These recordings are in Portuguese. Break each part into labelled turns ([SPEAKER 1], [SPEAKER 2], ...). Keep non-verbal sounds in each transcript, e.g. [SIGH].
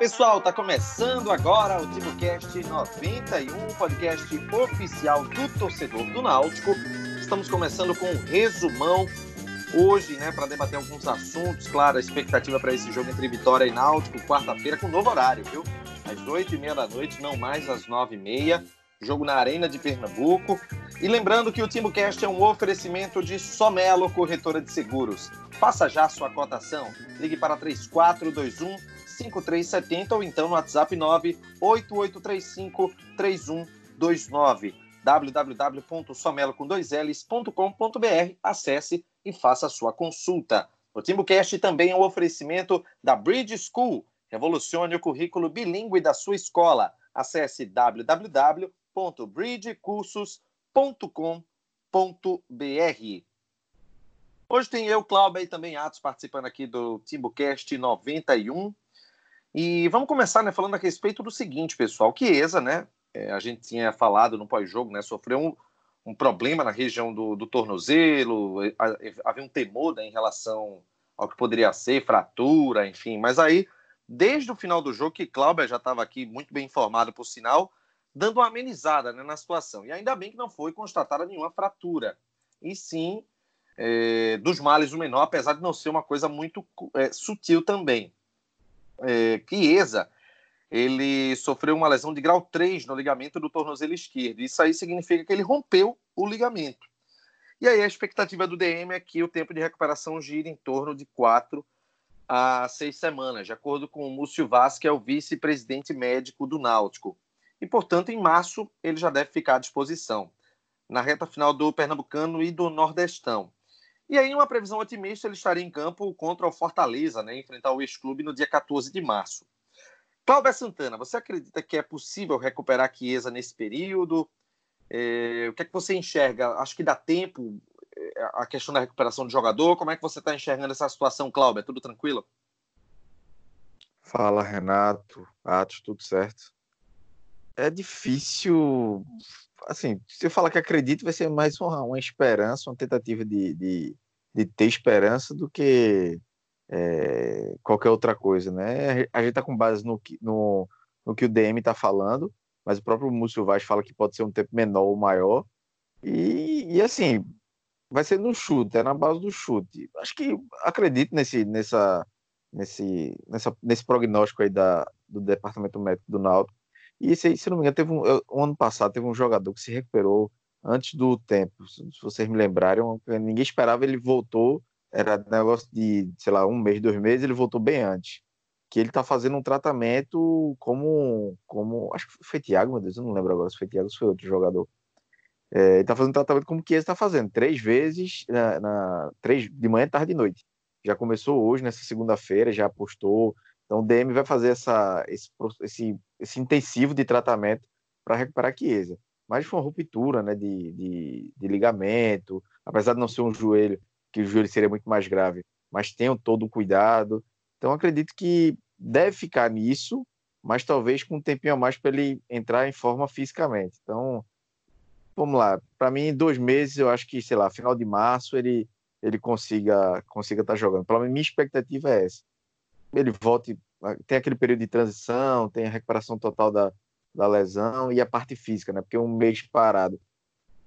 [SPEAKER 1] Pessoal, tá começando agora o TimoCast 91, podcast oficial do torcedor do Náutico. Estamos começando com um resumão hoje, né, para debater alguns assuntos. Claro, a expectativa para esse jogo entre Vitória e Náutico, quarta-feira, com novo horário, viu? Às oito e meia da noite, não mais às nove e meia. Jogo na Arena de Pernambuco. E lembrando que o TimbuCast é um oferecimento de Somelo Corretora de Seguros. Faça já sua cotação. Ligue para 3421 5370 ou então no WhatsApp 98835 3129 www.somelo.com.br. Acesse e faça sua consulta. O TimbuCast também é um oferecimento da Bridge School. Revolucione o currículo bilíngue da sua escola. Acesse www.bridgecursos.com.br. Hoje tem eu, Cláudio e também Atos participando aqui do TimbuCast 91. E vamos começar né, falando a respeito do seguinte, pessoal. Chiesa, né? É, a gente tinha falado no pós-jogo, né? Sofreu um, um problema na região do, do tornozelo, havia um temor né, em relação ao que poderia ser, fratura, enfim. Mas aí, desde o final do jogo, que Cláudia já estava aqui muito bem informado, por sinal, dando uma amenizada né, na situação. E ainda bem que não foi constatada nenhuma fratura. E sim, é, dos males o menor, apesar de não ser uma coisa muito é, sutil também. É, Chiesa, ele sofreu uma lesão de grau 3 no ligamento do tornozelo esquerdo. Isso aí significa que ele rompeu o ligamento. E aí a expectativa do DM é que o tempo de recuperação gira em torno de 4 a 6 semanas, de acordo com o Múcio Vaz, que é o vice-presidente médico do Náutico. E, portanto, em março ele já deve ficar à disposição, na reta final do Pernambucano e do Nordestão. E aí, uma previsão otimista, ele estaria em campo contra o Fortaleza, né, enfrentar o ex-clube no dia 14 de março. Cláudio Santana, você acredita que é possível recuperar a Chiesa nesse período? É, o que é que você enxerga? Acho que dá tempo é, a questão da recuperação do jogador. Como é que você está enxergando essa situação, Cláudio? É tudo tranquilo?
[SPEAKER 2] Fala, Renato. Atos, tudo certo? É difícil. Assim, se eu falar que acredito, vai ser mais uma, uma esperança, uma tentativa de, de, de ter esperança do que é, qualquer outra coisa, né? A gente está com base no, no, no que o DM está falando, mas o próprio Múcio Vaz fala que pode ser um tempo menor ou maior. E, e, assim, vai ser no chute, é na base do chute. Acho que acredito nesse, nessa, nesse, nessa, nesse prognóstico aí da, do Departamento Médico do Náutico. E se, se não me engano, teve um, um, ano passado teve um jogador que se recuperou antes do tempo. Se vocês me lembrarem, ninguém esperava, ele voltou era negócio de, sei lá, um mês, dois meses, ele voltou bem antes. Que ele tá fazendo um tratamento como. como acho que foi Thiago, meu Deus, eu não lembro agora se foi Thiago ou se foi outro jogador. É, ele tá fazendo um tratamento como que ele está fazendo, três vezes, na, na, três, de manhã, tarde e noite. Já começou hoje, nessa segunda-feira, já apostou. Então o DM vai fazer essa, esse, esse, esse intensivo de tratamento para recuperar a Chiesa. Mas foi uma ruptura né, de, de, de ligamento, apesar de não ser um joelho, que o joelho seria muito mais grave, mas tenham todo o cuidado. Então, acredito que deve ficar nisso, mas talvez com um tempinho a mais para ele entrar em forma fisicamente. Então, vamos lá. Para mim, dois meses, eu acho que, sei lá, final de março, ele, ele consiga consiga estar tá jogando. Pelo menos minha expectativa é essa. Ele volte, tem aquele período de transição, tem a recuperação total da, da lesão e a parte física, né? Porque um mês parado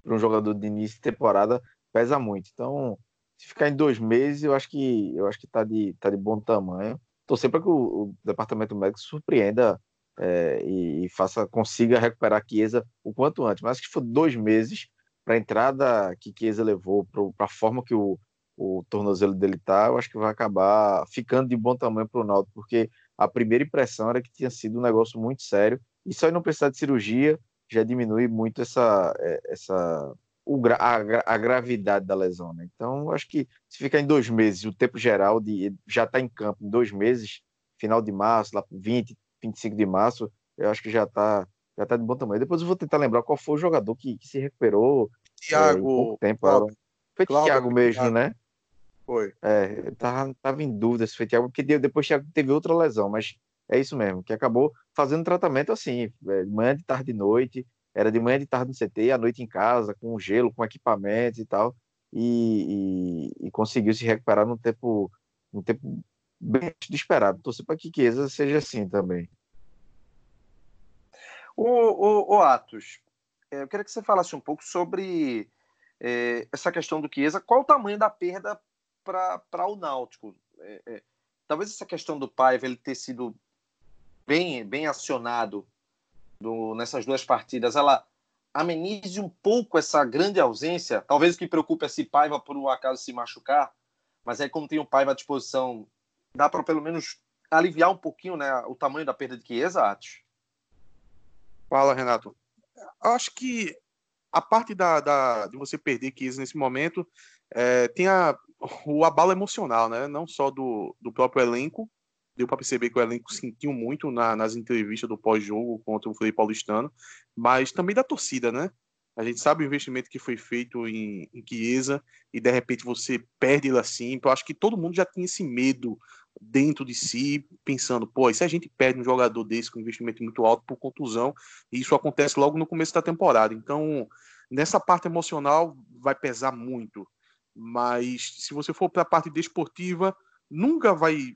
[SPEAKER 2] para um jogador de início de temporada pesa muito. Então, se ficar em dois meses, eu acho que eu acho que tá de, tá de bom tamanho. Torcer para que o, o, departamento médico surpreenda é, e, e, faça, consiga recuperar a Chiesa o quanto antes. Mas acho que for dois meses para a entrada que Chiesa levou, para a forma que o, o tornozelo dele tá, eu acho que vai acabar ficando de bom tamanho para o Naldo, porque a primeira impressão era que tinha sido um negócio muito sério. E só não precisar de cirurgia já diminui muito essa, é, essa o, a, a, gravidade da lesão. Né? Então, acho que se ficar em dois meses, o tempo geral de já está em campo em dois meses, final de março, lá 20, 25 de março, eu acho que já está já tá de bom tamanho. Depois eu vou tentar lembrar qual foi o jogador que, que se recuperou
[SPEAKER 1] Thiago, é,
[SPEAKER 2] tempo. Cláudio, foi
[SPEAKER 1] Cláudio,
[SPEAKER 2] Thiago mesmo, Thiago. né?
[SPEAKER 1] Foi.
[SPEAKER 2] É, tava, tava em dúvida se foi Thiago, porque depois Thiago teve outra lesão, mas é isso mesmo, que acabou fazendo tratamento assim, é, manhã, de tarde e noite, era de manhã de tarde no CT, à noite em casa, com gelo, com equipamentos e tal, e, e, e conseguiu se recuperar num tempo, num tempo bem desesperado. Torcer para que Chiesa seja assim também.
[SPEAKER 1] O, o, o Atos, é, eu queria que você falasse um pouco sobre é, essa questão do Chiesa. Qual o tamanho da perda para o Náutico? É, é, talvez essa questão do Paiva ele ter sido bem, bem acionado do, nessas duas partidas, ela amenize um pouco essa grande ausência. Talvez o que preocupe é se Paiva por um acaso se machucar, mas aí como tem o Paiva à disposição, dá para pelo menos aliviar um pouquinho né, o tamanho da perda de Chiesa, Atos?
[SPEAKER 3] Fala, Renato. Acho que a parte da, da de você perder Chiesa nesse momento é, tem a, o abalo emocional, né? Não só do, do próprio elenco, deu para perceber que o elenco sentiu muito na, nas entrevistas do pós-jogo contra o Frei Paulistano, mas também da torcida, né? A gente sabe o investimento que foi feito em, em Chiesa e de repente você perde ele assim. Eu acho que todo mundo já tinha esse medo dentro de si, pensando, pô, e se a gente perde um jogador desse com investimento muito alto por contusão, e isso acontece logo no começo da temporada. Então, nessa parte emocional vai pesar muito. Mas se você for para a parte desportiva, nunca vai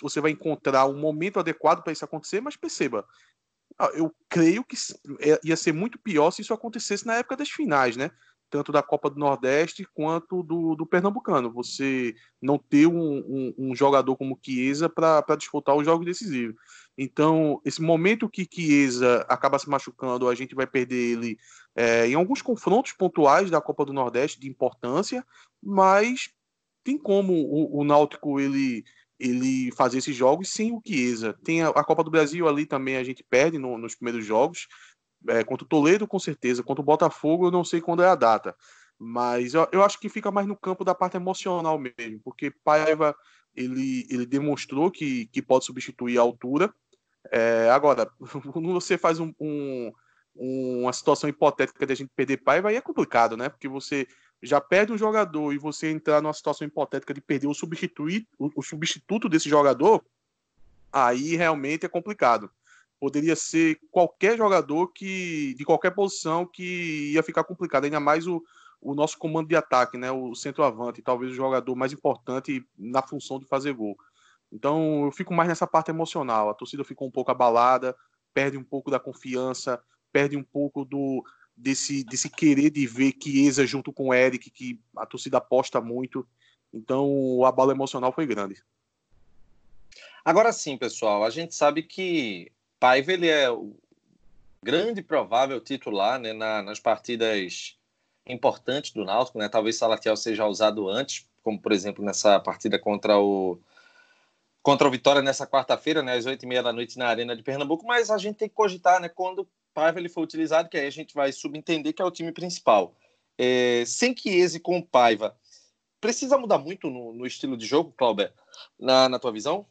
[SPEAKER 3] você vai encontrar um momento adequado para isso acontecer, mas perceba, eu creio que é, ia ser muito pior se isso acontecesse na época das finais, né? Tanto da Copa do Nordeste quanto do, do Pernambucano. Você não ter um, um, um jogador como Chiesa para disputar os jogos decisivos. Então, esse momento que Chiesa acaba se machucando, a gente vai perder ele é, em alguns confrontos pontuais da Copa do Nordeste de importância, mas tem como o, o Náutico ele ele fazer esses jogos sem o Chiesa. Tem a, a Copa do Brasil ali também, a gente perde no, nos primeiros jogos. É, contra o Toledo, com certeza. Contra o Botafogo, eu não sei quando é a data. Mas eu, eu acho que fica mais no campo da parte emocional mesmo, porque Paiva ele, ele demonstrou que, que pode substituir a altura. É, agora, [LAUGHS] quando você faz um, um, uma situação hipotética de a gente perder Paiva, aí é complicado, né? Porque você já perde um jogador e você entrar numa situação hipotética de perder o, substituir, o, o substituto desse jogador, aí realmente é complicado. Poderia ser qualquer jogador que de qualquer posição que ia ficar complicado, ainda mais o, o nosso comando de ataque, né, o centroavante, talvez o jogador mais importante na função de fazer gol. Então eu fico mais nessa parte emocional. A torcida ficou um pouco abalada, perde um pouco da confiança, perde um pouco do, desse, desse querer de ver Chiesa junto com o Eric, que a torcida aposta muito. Então, o abalo emocional foi grande.
[SPEAKER 1] Agora sim, pessoal, a gente sabe que Paiva ele é o grande provável titular né, na, nas partidas importantes do Náutico, né? Talvez Salatiel seja usado antes, como por exemplo nessa partida contra o contra o Vitória nessa quarta-feira, né, às oito e meia da noite na Arena de Pernambuco, mas a gente tem que cogitar, né, quando Paiva ele foi utilizado, que aí a gente vai subentender que é o time principal. É, sem Chiesa com Paiva, precisa mudar muito no, no estilo de jogo, Clauber, na, na tua visão?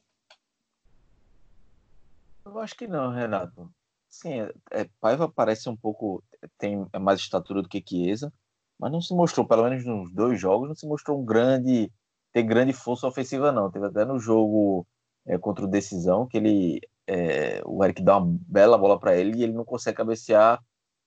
[SPEAKER 2] Eu acho que não, Renato. Sim, é, é, Paiva parece um pouco tem mais estatura do que Chiesa, mas não se mostrou, pelo menos nos dois jogos, não se mostrou um grande ter grande força ofensiva não. Teve até no jogo é, contra o Decisão que ele é, o Eric dá uma bela bola para ele e ele não consegue cabecear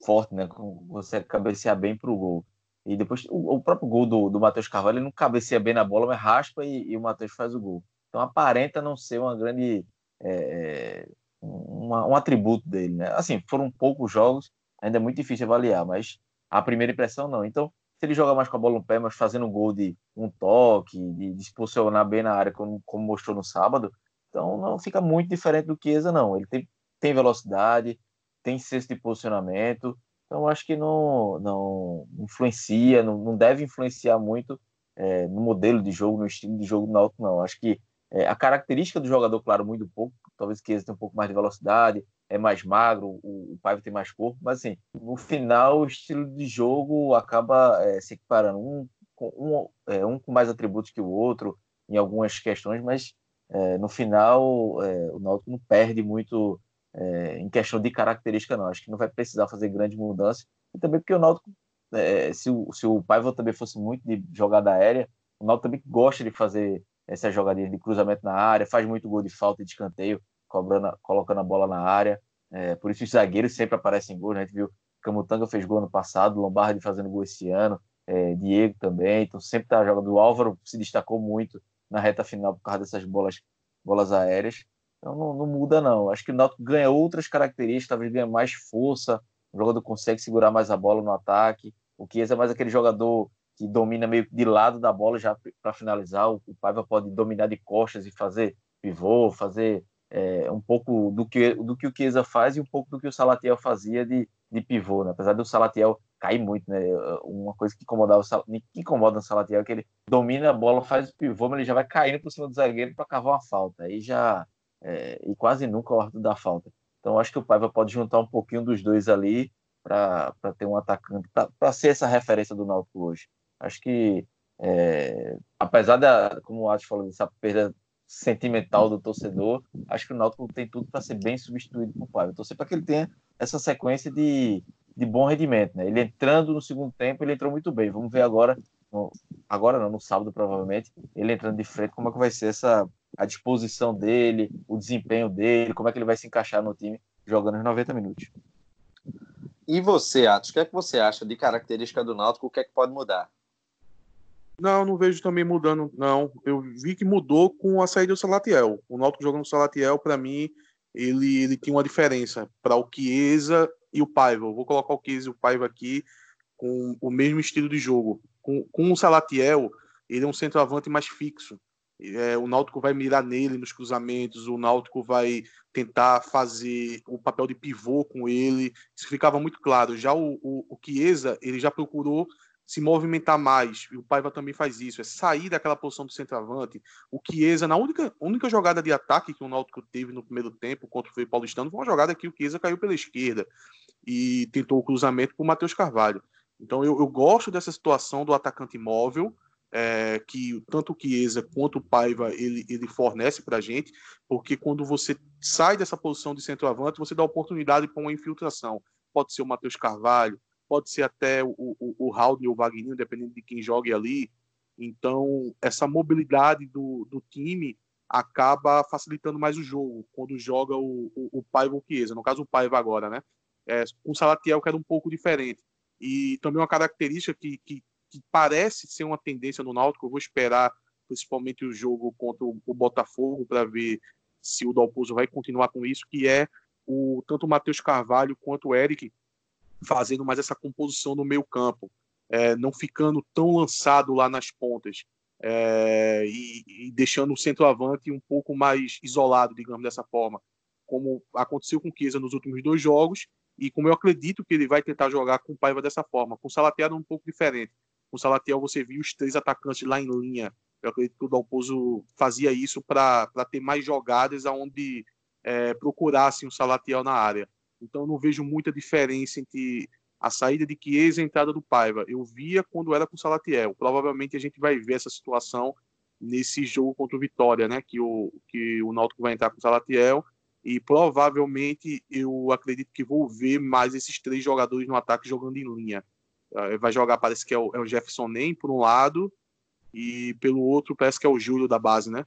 [SPEAKER 2] forte, né? Consegue cabecear bem para o gol. E depois o, o próprio gol do, do Matheus Carvalho ele não cabeceia bem na bola, mas raspa e, e o Matheus faz o gol. Então aparenta não ser uma grande é, é uma, um atributo dele, né? Assim, foram poucos jogos, ainda é muito difícil avaliar, mas a primeira impressão não. Então, se ele joga mais com a bola no pé, mas fazendo um gol de um toque, de, de se posicionar bem na área, como, como mostrou no sábado, então não fica muito diferente do Chiesa, não. Ele tem, tem velocidade, tem senso de posicionamento, então acho que não, não influencia, não, não deve influenciar muito é, no modelo de jogo, no estilo de jogo do Náutico, não. Acho que é, a característica do jogador, claro, muito pouco, talvez Chiesa tenha um pouco mais de velocidade, é mais magro, o, o tem mais corpo, mas assim, no final o estilo de jogo acaba é, se equiparando, um, um, é, um com mais atributos que o outro em algumas questões, mas é, no final é, o Náutico não perde muito é, em questão de característica, não. Acho que não vai precisar fazer grandes mudanças. E também porque o Náutico, é, se, o, se o Paiva também fosse muito de jogada aérea, o Náutico também gosta de fazer essa jogadinha de cruzamento na área, faz muito gol de falta e de escanteio, cobrando, colocando a bola na área. É, por isso os zagueiros sempre aparecem em gol. Né? A gente viu Camutanga fez gol ano passado, Lombardi fazendo gol esse ano, é, Diego também. Então sempre tá jogando. O Álvaro se destacou muito na reta final por causa dessas bolas bolas aéreas. Então não, não, muda, não. Acho que o Náutico ganha outras características, talvez ganha mais força, o jogador consegue segurar mais a bola no ataque. O Chiesa é mais aquele jogador que domina meio de lado da bola já para finalizar. O, o Paiva pode dominar de costas e fazer pivô, fazer é, um pouco do que, do que o Chiesa faz e um pouco do que o Salatiel fazia de, de pivô, né? apesar do Salatiel cair muito, né? Uma coisa que incomodava o que incomoda o Salatiel é que ele domina a bola, faz o pivô, mas ele já vai caindo por cima do zagueiro para cavar uma falta. Aí já é, e quase nunca o Arthur dá falta. Então acho que o Paiva pode juntar um pouquinho dos dois ali para ter um atacante, para ser essa referência do Náutico hoje. Acho que é, apesar da, como o Atos falou, dessa perda sentimental do torcedor, acho que o Náutico tem tudo para ser bem substituído por Paiva. Torcer para que ele tenha essa sequência de, de bom rendimento. Né? Ele entrando no segundo tempo, ele entrou muito bem. Vamos ver agora, no, agora não, no sábado provavelmente, ele entrando de frente, como é que vai ser essa a disposição dele, o desempenho dele, como é que ele vai se encaixar no time jogando os 90 minutos.
[SPEAKER 1] E você, Atos, o que é que você acha de característica do Náutico? O que é que pode mudar?
[SPEAKER 3] Não, não vejo também mudando, não. Eu vi que mudou com a saída do Salatiel. O Náutico jogando o Salatiel, para mim, ele, ele tinha uma diferença para o Chiesa e o Paiva. Eu vou colocar o Chiesa e o Paiva aqui com o mesmo estilo de jogo. Com, com o Salatiel, ele é um centroavante mais fixo. É, o Náutico vai mirar nele nos cruzamentos, o Náutico vai tentar fazer o papel de pivô com ele. Isso ficava muito claro. Já o, o, o Chiesa, ele já procurou se movimentar mais, e o Paiva também faz isso, é sair daquela posição do centroavante. O Chiesa, na única, única jogada de ataque que o Náutico teve no primeiro tempo contra o Frei Paulistano, foi uma jogada que o Chiesa caiu pela esquerda e tentou o cruzamento para o Matheus Carvalho. Então eu, eu, gosto dessa situação do atacante móvel, é, que tanto o Chiesa quanto o Paiva ele, ele fornece para a gente, porque quando você sai dessa posição de centroavante, você dá oportunidade para uma infiltração. Pode ser o Matheus Carvalho, pode ser até o, o, o e o Wagner, dependendo de quem jogue ali. Então, essa mobilidade do, do time acaba facilitando mais o jogo quando joga o, o, o Paiva ou o Chiesa. No caso, o Paiva agora, né? É, com o Salatiel, que era um pouco diferente. E também uma característica que, que, que, parece ser uma tendência no Náutico, eu vou esperar principalmente o jogo contra o, o Botafogo para ver se o Dalpozo vai continuar com isso, que é o tanto o Matheus Carvalho quanto o Eric fazendo mais essa composição no meio campo, é, não ficando tão lançado lá nas pontas é, e, e, deixando o centroavante um pouco mais isolado, digamos dessa forma, como aconteceu com o Chiesa nos últimos dois jogos e como eu acredito que ele vai tentar jogar com o Paiva dessa forma. Com o Salatiel é um pouco diferente. Com o Salatiel você viu os três atacantes lá em linha. Eu acredito que o Dalpozo fazia isso para ter mais jogadas aonde é, procurassem o Salatiel na área. Então não vejo muita diferença entre a saída de Chiesa e a entrada do Paiva. Eu via quando era com o Salatiel. Provavelmente a gente vai ver essa situação nesse jogo contra o Vitória, né? Que o, que o Náutico vai entrar com o Salatiel. E provavelmente eu acredito que vou ver mais esses três jogadores no ataque jogando em linha. Eh, vai jogar, parece que é o, é o Jefferson Nem, por um lado, e pelo outro, parece que é o Júlio da base, né?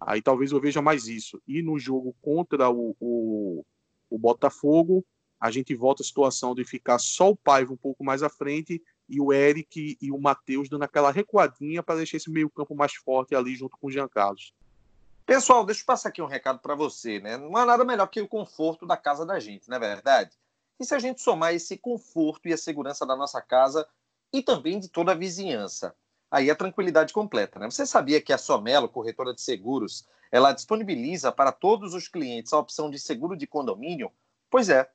[SPEAKER 3] Aí talvez eu veja mais isso. E no jogo contra o, o o Botafogo, a gente volta à situação de ficar só o Paiva um pouco mais à frente e o Eric e o Matheus dando aquela recuadinha para deixar esse meio-campo mais forte ali junto com o Jean Carlos.
[SPEAKER 1] Pessoal, deixa eu passar aqui um recado para você, né? Não há nada melhor que o conforto da casa da gente, não é verdade? E se a gente somar esse conforto e a segurança da nossa casa e também de toda a vizinhança? Aí a tranquilidade completa, né? Você sabia que a Somelo, corretora de seguros, ela disponibiliza para todos os clientes a opção de seguro de condomínio? Pois é,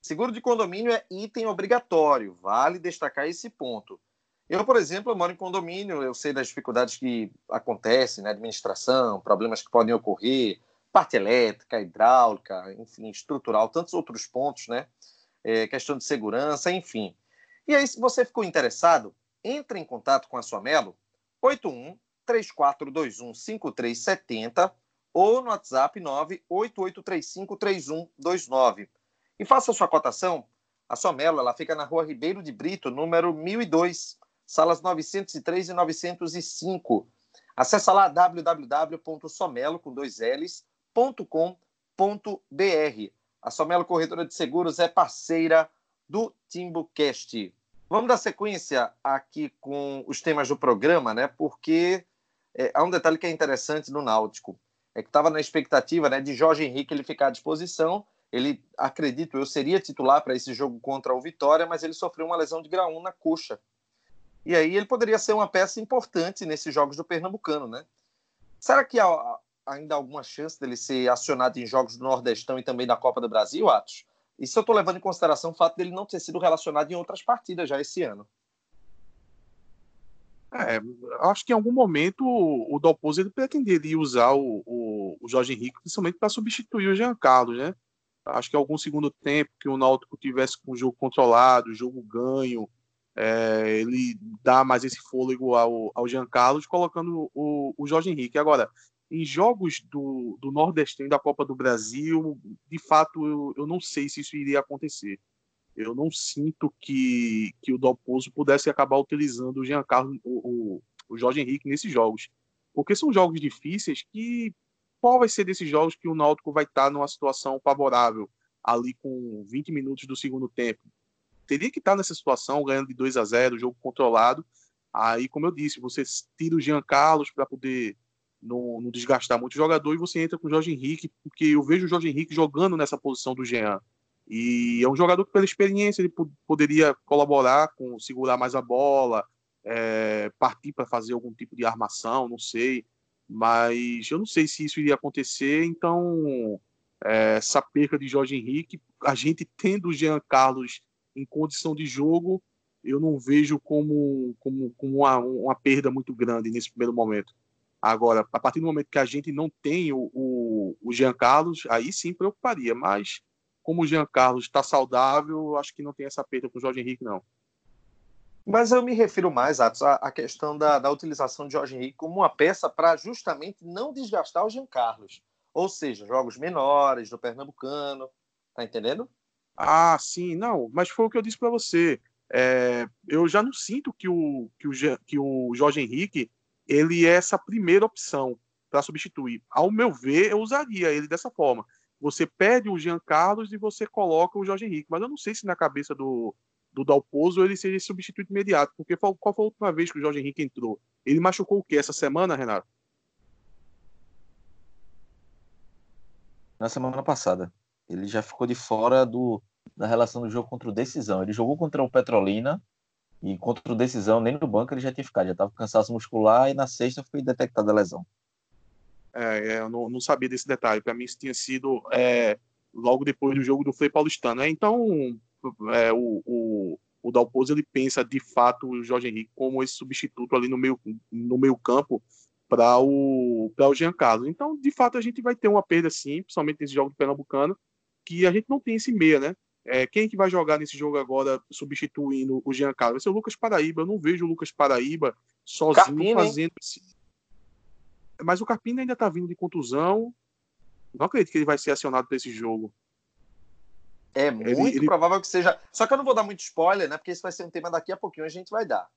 [SPEAKER 1] seguro de condomínio é item obrigatório, vale destacar esse ponto. Eu, por exemplo, moro em condomínio, eu sei das dificuldades que acontecem na administração, problemas que podem ocorrer, parte elétrica, hidráulica, enfim, estrutural, tantos outros pontos, né? É, questão de segurança, enfim. E aí, se você ficou interessado, entre em contato com a sua Melo, 81 34215370 ou no WhatsApp 988353129. E faça sua cotação. A Somelo ela fica na rua Ribeiro de Brito, número 1002, salas 903 e 905. Acesse lá www.somelo com dois A Somelo Corretora de Seguros é parceira do TimbuCast. Vamos dar sequência aqui com os temas do programa, né? Porque é, há um detalhe que é interessante no Náutico. é que estava na expectativa né, de Jorge Henrique ele ficar à disposição. Ele, acredito, eu seria titular para esse jogo contra o Vitória, mas ele sofreu uma lesão de grau 1 na coxa. E aí ele poderia ser uma peça importante nesses jogos do Pernambucano, né? Será que há ainda alguma chance dele ser acionado em jogos do Nordestão e também da Copa do Brasil, Atos? Isso eu estou levando em consideração o fato dele não ter sido relacionado em outras partidas já esse ano.
[SPEAKER 3] É, acho que em algum momento o Dalpozo ele pretenderia usar o, o, o Jorge Henrique, principalmente para substituir o Jean Carlos, né? Acho que algum segundo tempo que o Náutico tivesse com o jogo controlado, o jogo ganho, é, ele dá mais esse fôlego ao, ao Jean Carlos, colocando o, o Jorge Henrique. Agora, em jogos do, do Nordestino da Copa do Brasil, de fato, eu, eu não sei se isso iria acontecer. Eu não sinto que, que o Dalpozo pudesse acabar utilizando o Jean Carlos, o, o, o Jorge Henrique nesses jogos. Porque são jogos difíceis que qual vai ser desses jogos que o Náutico vai estar numa situação favorável ali com 20 minutos do segundo tempo? Teria que estar nessa situação, ganhando de 2 a 0, jogo controlado. Aí, como eu disse, você tira o Jean Carlos para poder não, não, desgastar muito o jogador e você entra com o Jorge Henrique, porque eu vejo o Jorge Henrique jogando nessa posição do Jean. E é um jogador que, pela experiência, ele poderia colaborar com segurar mais a bola, é, partir para fazer algum tipo de armação, não sei. Mas eu não sei se isso iria acontecer. Então, é, essa perca de Jorge Henrique, a gente tendo o Jean Carlos em condição de jogo, eu não vejo como, como, como uma, uma perda muito grande nesse primeiro momento. Agora, a partir do momento que a gente não tem o, o, o Jean Carlos, aí sim preocuparia. Mas, como o Jean Carlos está saudável, acho que não tem essa perda com o Jorge Henrique, não.
[SPEAKER 1] Mas eu me refiro mais, Atos, à, à questão da, da utilização de Jorge Henrique como uma peça para justamente não desgastar o Jean Carlos. Ou seja, jogos menores, do Pernambucano. Tá entendendo?
[SPEAKER 3] Ah, sim, não, mas foi o que eu disse para você. É, eu já não sinto que o, que o, que o Jorge Henrique ele é essa primeira opção para substituir. Ao meu ver, eu usaria ele dessa forma. Você perde o Jean Carlos e você coloca o Jorge Henrique. Mas eu não sei se na cabeça do, do Dalpozo ele seria substituído imediato. Porque qual foi a última vez que o Jorge Henrique entrou? Ele machucou o quê essa semana, Renato?
[SPEAKER 2] Na semana passada. Ele já ficou de fora do, da relação do jogo contra o Decisão. Ele jogou contra o Petrolina e contra o Decisão, nem no banco ele já tinha ficado, já estava com cansaço muscular e na sexta foi detectada a lesão.
[SPEAKER 3] É, é, eu não, não, sabia desse detalhe. Para mim, isso tinha sido é, logo depois do jogo do Frei Paulistano. Né? Então, é, o, o, o Dalpozo ele pensa de fato o Jorge Henrique como esse substituto ali no meio, no meio campo para o, o Jean Carlos. Então, de fato, a gente vai ter uma perda sim, principalmente nesse jogo do Pernambucano, que a gente não tem esse meia, né? É, quem que vai jogar nesse jogo agora substituindo o Jean Carlos? Vai ser o Lucas Paraíba. Eu não vejo o Lucas Paraíba sozinho fazendo esse... Mas o Carpina ainda tá vindo de contusão. Não acredito que ele vai ser acionado para esse jogo.
[SPEAKER 1] É muito ele, ele... provável que seja. Só que eu não vou dar muito spoiler, né? Porque isso vai ser um tema daqui a pouquinho a gente vai dar.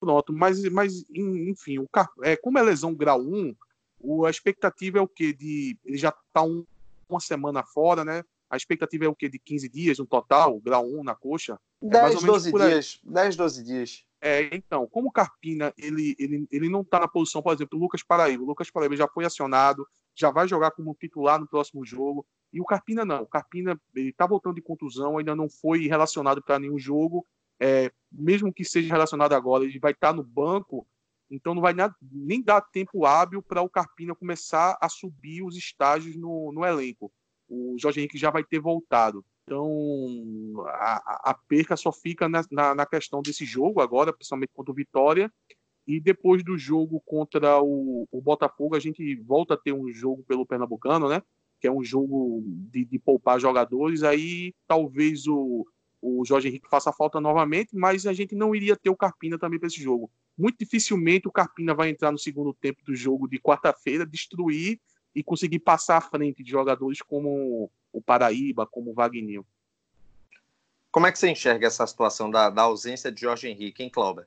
[SPEAKER 3] Pronto, mas, mas enfim, o Car... é, como é lesão grau 1, o, a expectativa é o quê? De, ele já tá um, uma semana fora, né? A expectativa é o quê? De 15 dias no total, grau 1 na coxa?
[SPEAKER 1] 10, é 12 dias. 10, 12 dias.
[SPEAKER 3] É, então, como o Carpina ele, ele, ele não está na posição, por exemplo, o Lucas Paraíba. O Lucas Paraíba já foi acionado, já vai jogar como titular no próximo jogo. E o Carpina não. O Carpina ele está voltando de contusão, ainda não foi relacionado para nenhum jogo. É, mesmo que seja relacionado agora, ele vai estar tá no banco. Então não vai nem dar tempo hábil para o Carpina começar a subir os estágios no, no elenco o Jorge Henrique já vai ter voltado. Então, a, a perca só fica na, na, na, questão desse jogo agora, principalmente contra o Vitória. E depois do jogo contra o, o, Botafogo, a gente volta a ter um jogo pelo Pernambucano, né? Que é um jogo de, de poupar jogadores. Aí talvez o, o Jorge Henrique faça falta novamente, mas a gente não iria ter o Carpina também para esse jogo. Muito dificilmente o Carpina vai entrar no segundo tempo do jogo de quarta-feira, destruir e conseguir passar à frente de jogadores como o Paraíba, como o Wagner.
[SPEAKER 1] Como é que você enxerga essa situação da, da ausência de Jorge Henrique, hein, Cláudio?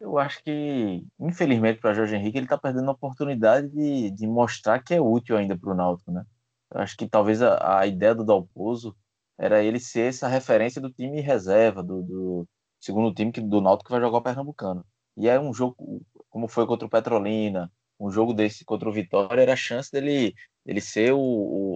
[SPEAKER 2] Eu acho que, infelizmente, para Jorge Henrique, ele está perdendo a oportunidade de, de mostrar que é útil ainda para o Náutico, né? Eu acho que talvez a, a, ideia do Dalpozo era ele ser essa referência do time reserva, do, do segundo time que, do Náutico que vai jogar o Pernambucano. E é um jogo, como foi contra o Petrolina, um jogo desse contra o Vitória era a chance dele, dele ser o,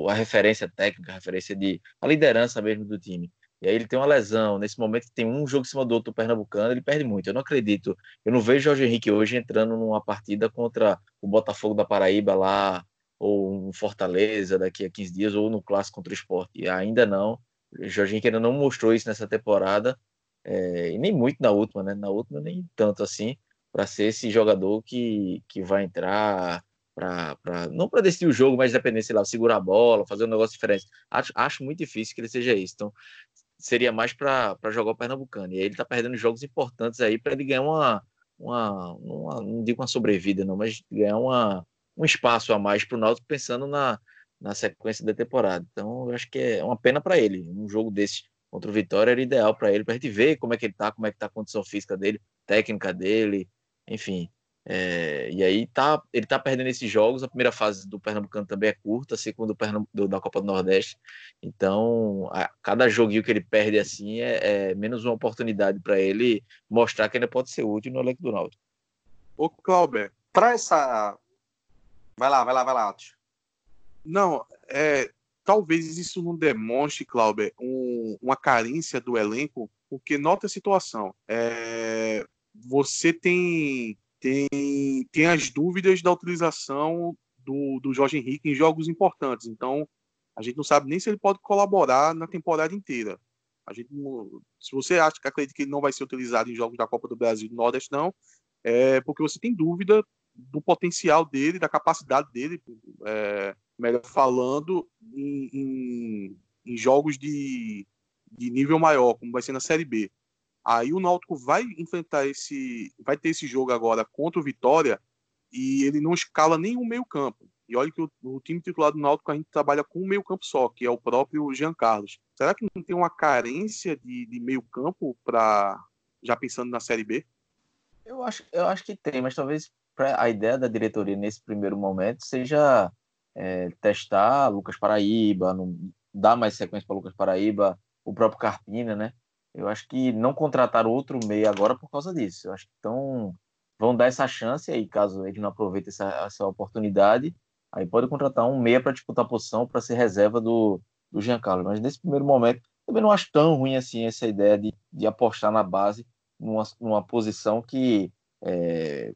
[SPEAKER 2] o, a referência técnica, a referência de a liderança mesmo do time. E aí ele tem uma lesão, nesse momento tem um jogo em cima do outro pernambucano, ele perde muito. Eu não acredito, eu não vejo Jorge Henrique hoje entrando numa partida contra o Botafogo da Paraíba lá, ou um Fortaleza daqui a 15 dias, ou no clássico contra o Sport. E ainda não. Jorge Henrique ainda não mostrou isso nessa temporada, é, e nem muito na última, né? Na última nem tanto assim, para ser esse jogador que, que vai entrar para não para decidir o jogo, mas depender, sei lá, segurar a bola, fazer um negócio diferente. Acho, acho muito difícil que ele seja isso. Então, seria mais para jogar o Pernambucano. E aí ele está perdendo jogos importantes aí para ele ganhar uma, uma, uma, não digo uma sobrevida, não, mas ganhar uma, um espaço a mais para o Náutico pensando na, na sequência da temporada. Então, eu acho que é uma pena para ele. Um jogo desse contra o Vitória era ideal para ele, para a gente ver como é que ele está, como é que está a condição física dele, técnica dele, enfim. É, e aí tá, ele tá perdendo esses jogos. A primeira fase do Pernambucano também é curta, a segunda do, da Copa do Nordeste. Então, a, cada joguinho que ele perde assim é, é menos uma oportunidade para ele mostrar que ainda pode ser útil no elenco do Náutico.
[SPEAKER 3] Ô, Clauber.
[SPEAKER 1] Para essa. Vai lá, vai lá, vai lá, Atos.
[SPEAKER 3] Não, é, talvez isso não demonstre, Clauber, um, uma carência do elenco, porque nota a situação. É, você tem tem, tem as dúvidas da utilização do, do Jorge Henrique em jogos importantes. Então, a gente não sabe nem se ele pode colaborar na temporada inteira. A gente, se você acha que acredita que ele não vai ser utilizado em jogos da Copa do Brasil do Nordeste, não, é porque você tem dúvida do potencial dele, da capacidade dele, é, melhor falando, em, em, em jogos de, de nível maior, como vai ser na Série B. Aí o Náutico vai enfrentar esse, vai ter esse jogo agora contra o Vitória e ele não escala nenhum meio-campo. E olha que o, o, time titular do Náutico a gente trabalha com um meio-campo só, que é o próprio Jean Carlos. Será que não tem uma carência de, de meio-campo para já pensando na Série B?
[SPEAKER 2] Eu acho, eu acho que tem, mas talvez a ideia da diretoria nesse primeiro momento seja é, testar Lucas Paraíba, não, dar mais sequência para Lucas Paraíba, o próprio Carpina, né? Eu acho que não contrataram outro meio agora por causa disso. Eu acho que então vão dar essa chance aí, caso ele não aproveite essa, essa oportunidade, aí pode contratar um meia para disputar a posição para ser reserva do, do Giancarlo. Mas nesse primeiro momento, também não acho tão ruim assim essa ideia de, de apostar na base numa, numa posição que, é,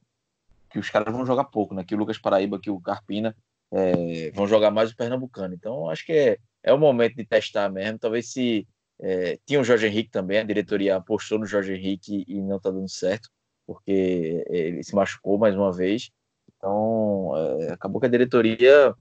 [SPEAKER 2] que os caras vão jogar pouco, né? Que o Lucas Paraíba, que o Carpina é, vão jogar mais o Pernambucano. Então, acho que é, é o momento de testar mesmo. Talvez se é, tinha o Jorge Henrique também, a diretoria apostou no Jorge Henrique e não está dando certo, porque ele se machucou mais uma vez. Então, é, acabou que a diretoria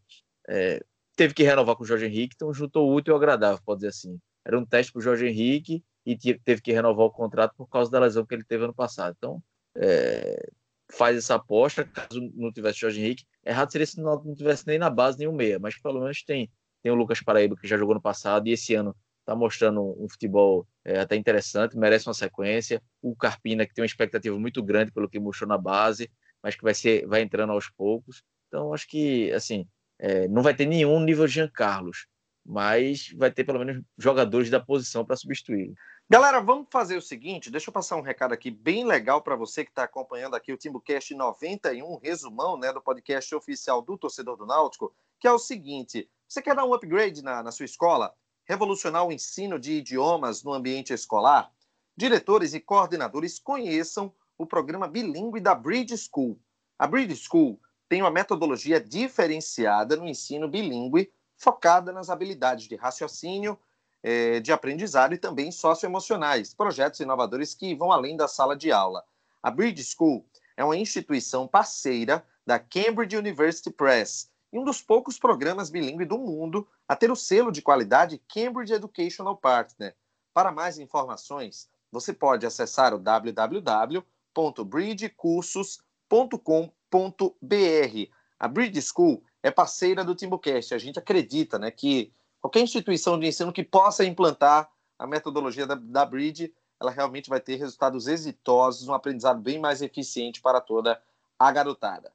[SPEAKER 2] é, teve que renovar com o Jorge Henrique, então juntou útil e agradável, pode dizer assim. Era um teste para o Jorge Henrique e teve que renovar o contrato por causa da lesão que ele teve ano passado. Então, é, faz essa aposta, caso não tivesse Jorge Henrique. Errado seria se não, não tivesse nem na base nenhum meia, mas pelo menos tem, tem o Lucas Paraíba, que já jogou no passado, e esse ano está mostrando um futebol é, até interessante, merece uma sequência. O Carpina, que tem uma expectativa muito grande pelo que mostrou na base, mas que vai, ser, vai entrando aos poucos. Então, acho que, assim, é, não vai ter nenhum nível Jean Carlos, mas vai ter pelo menos jogadores da posição para substituí-lo.
[SPEAKER 1] Galera, vamos fazer o seguinte, deixa eu passar um recado aqui bem legal para você que está acompanhando aqui o TimbuCast 91, resumão né, do podcast oficial do Torcedor do Náutico, que é o seguinte, você quer dar um upgrade na, na sua escola? Revolucionar o ensino de idiomas no ambiente escolar, diretores e coordenadores conheçam o programa bilíngue da Bridge School. A Bridge School tem uma metodologia diferenciada no ensino bilíngue, focada nas habilidades de raciocínio, eh, de aprendizado e também socioemocionais, projetos inovadores que vão além da sala de aula. A Bridge School é uma instituição parceira da Cambridge University Press e um dos poucos programas bilíngue do mundo a ter o selo de qualidade Cambridge Educational Partner. Para mais informações, você pode acessar o www.bridgecursos.com.br. A Bridge School é parceira do Timbucast. A gente acredita né, que qualquer instituição de ensino que possa implantar a metodologia da, da Bridge, ela realmente vai ter resultados exitosos, um aprendizado bem mais eficiente para toda a garotada.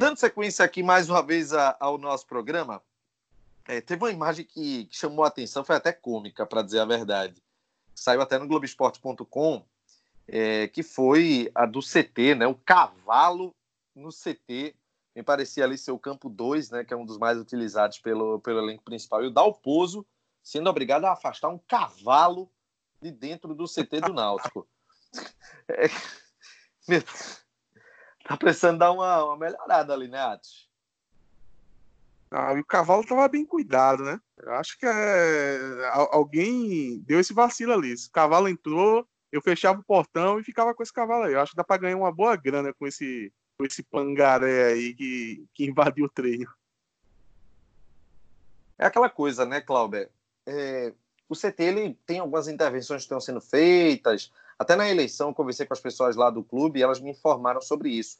[SPEAKER 1] Dando sequência aqui mais uma vez a, ao nosso programa, é, teve uma imagem que, que, chamou a atenção, foi até cômica, para dizer a verdade. Saiu até no Globoesporte.com, é, que foi a do CT, né? O cavalo no CT, me parecia ali ser o campo 2, né, que é um dos mais utilizados pelo, pelo elenco principal, e o Dalpozo sendo obrigado a afastar um cavalo de dentro do CT do Náutico. [LAUGHS] É, tá precisando dar uma, uma melhorada ali, né, Atos?
[SPEAKER 3] Ah, e o cavalo tava bem cuidado, né? Eu acho que é... alguém deu esse vacilo ali. Se o cavalo entrou, eu fechava o portão e ficava com esse cavalo aí. Eu acho que dá para ganhar uma boa grana com esse, com esse pangaré aí que, que invadiu o treino.
[SPEAKER 1] É aquela coisa, né, Cláudio? É, o CT ele tem algumas intervenções que estão sendo feitas. Até na eleição, conversei com as pessoas lá do clube e elas me informaram sobre isso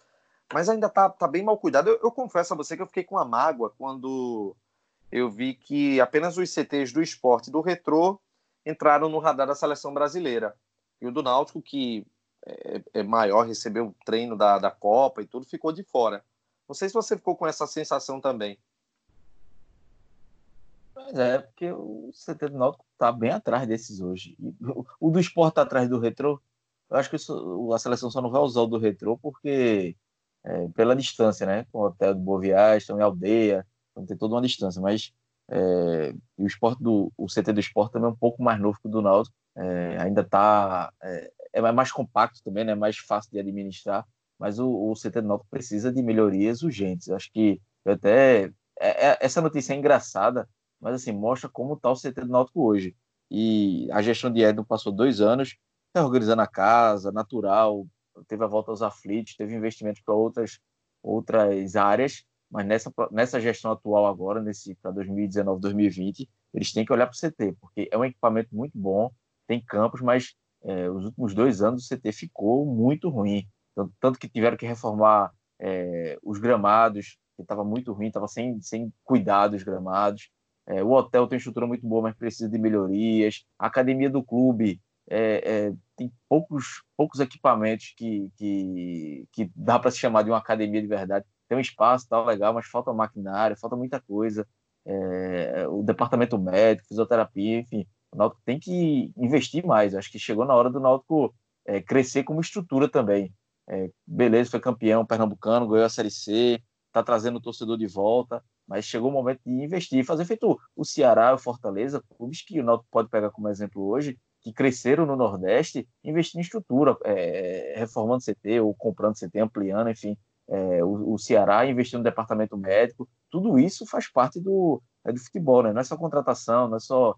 [SPEAKER 1] mas ainda tá, tá bem mal cuidado. Eu, eu, confesso a você que eu fiquei com uma mágoa quando eu vi que apenas os CTs do esporte e do retrô entraram no radar da seleção brasileira. E o do Náutico, que é, é maior, recebeu o treino da, da Copa e tudo, ficou de fora. Não sei se você ficou com essa sensação também.
[SPEAKER 2] Pois é, porque o CT do Náutico tá bem atrás desses hoje. O, o do esporte tá atrás do retrô. Eu acho que isso, a seleção só não vai usar o do retrô porque é, pela distância, né? Com o hotel de Boa Viagem, em aldeia, então tem toda uma distância, mas é, o esporte do o CT do esporte também é um pouco mais novo que o do Náutico, é, ainda está é, é, mais compacto também, né? Mais fácil de administrar, mas o, o CT do Náutico precisa de melhorias urgentes. Eu acho que eu até é, é, essa notícia é engraçada, mas assim mostra como está o CT do Náutico hoje. E a gestão de Edson passou dois anos organizando a casa, natural, teve a volta aos aflitos, teve investimentos para outras, outras áreas, mas nessa, nessa gestão atual agora, nesse para 2019, 2020, eles têm que olhar para o CT, porque é um equipamento muito bom, tem campos, mas é, os últimos dois anos o CT ficou muito ruim, tanto, tanto que tiveram que reformar é, os gramados, que estava muito ruim, estava sem, sem cuidar dos gramados. É, o hotel tem estrutura muito boa, mas precisa de melhorias. A academia do clube é, é, tem poucos, poucos equipamentos que, que, que dá para se chamar de uma academia de verdade. Tem um espaço, tá legal, mas falta maquinário, falta muita coisa. É, o departamento médico, fisioterapia, enfim, o Náutico tem que investir mais. Acho que chegou na hora do Náutico é, crescer como estrutura também. É, beleza, foi campeão pernambucano, ganhou a Série C, está trazendo o torcedor de volta, mas chegou o momento de investir, fazer feito o Ceará, o Fortaleza, clubes que o Náutico pode pegar como exemplo hoje, que cresceram no Nordeste investindo em estrutura, é, reformando CT ou comprando CT, ampliando, enfim. É, o, o, Ceará investindo no departamento médico, tudo isso faz parte do, é, do futebol, né? não é só contratação, não é só.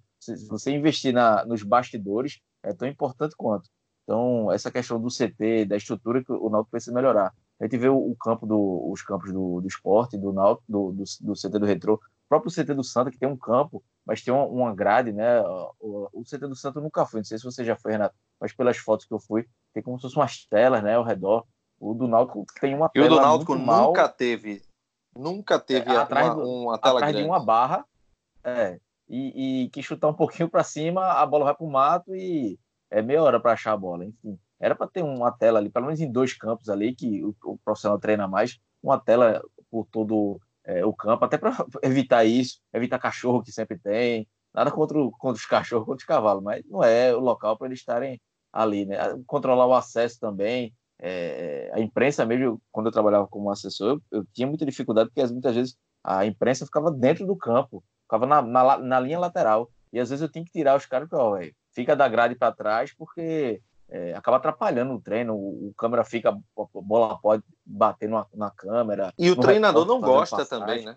[SPEAKER 2] Você investir na, nos bastidores é tão importante quanto. Então, essa questão do CT, da estrutura que o Náutico precisa melhorar. A gente vê o, o campo do, os campos do, do esporte, do, Náutico, do, do, do CT do Retro, o próprio CT do Santa, que tem um campo mas tem uma, uma grade, né? O, o CT do Santo nunca foi, não sei se você já foi, Renato, mas pelas fotos que eu fui, tem como se fossem umas telas, né, ao redor. O do Náutico tem uma
[SPEAKER 1] tela. E o do Náutico nunca mal, teve, nunca teve é,
[SPEAKER 2] atrás
[SPEAKER 1] uma, uma tela
[SPEAKER 2] atrás
[SPEAKER 1] grande.
[SPEAKER 2] de uma barra, é, e, e que chutar um pouquinho para cima, a bola vai para o mato e é meia hora para achar a bola, enfim. Era para ter uma tela ali, pelo menos em dois campos ali, que o, o profissional treina mais, uma tela por todo é, o campo, até para [LAUGHS] evitar isso, evitar cachorro que sempre tem. Nada contra, contra os cachorros, contra os cavalos, mas não é o local para eles estarem ali, né? Controlar o acesso também. É, a imprensa mesmo, quando eu trabalhava como assessor, eu, eu tinha muita dificuldade, porque muitas vezes a imprensa ficava dentro do campo, ficava na, na, na linha lateral. E às vezes eu tinha que tirar os caras, ó, véio, fica da grade para trás, porque é, acaba atrapalhando o treino, o, o, câmera fica, a bola pode bater numa, na câmera.
[SPEAKER 1] E o treinador não gosta também, né?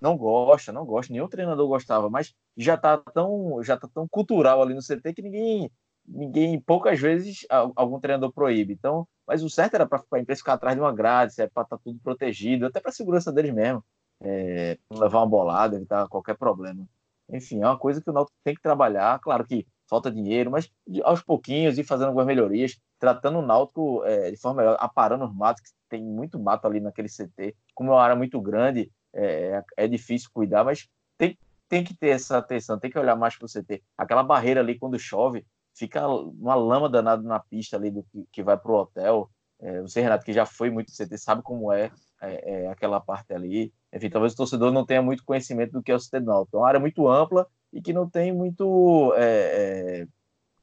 [SPEAKER 2] Não gosta, não gosta, nenhum treinador gostava, mas já tá tão, já tá tão cultural ali no CT que ninguém, ninguém poucas vezes algum treinador proíbe. Então, mas o certo era para a imprensa ficar atrás de uma grade, é para estar tá tudo protegido, até para a segurança deles mesmo, é, levar uma bolada, evitar qualquer problema. Enfim, é uma coisa que o Náutico tem que trabalhar. Claro que falta dinheiro, mas aos pouquinhos ir fazendo algumas melhorias, tratando o Náutico é, de forma melhor, aparando os matos, que tem muito mato ali naquele CT. Como é uma área muito grande, é, é difícil cuidar, mas tem, tem que ter essa atenção, tem que olhar mais para o CT. Aquela barreira ali, quando chove, fica uma lama danada na pista ali do que, que vai para o hotel. É, você, Renato, que já foi muito CT, sabe como é, é, é, aquela parte ali. Enfim, talvez o torcedor não tenha muito conhecimento do que é o CT do Náutico. É uma área muito ampla e que não tem muito, é, é,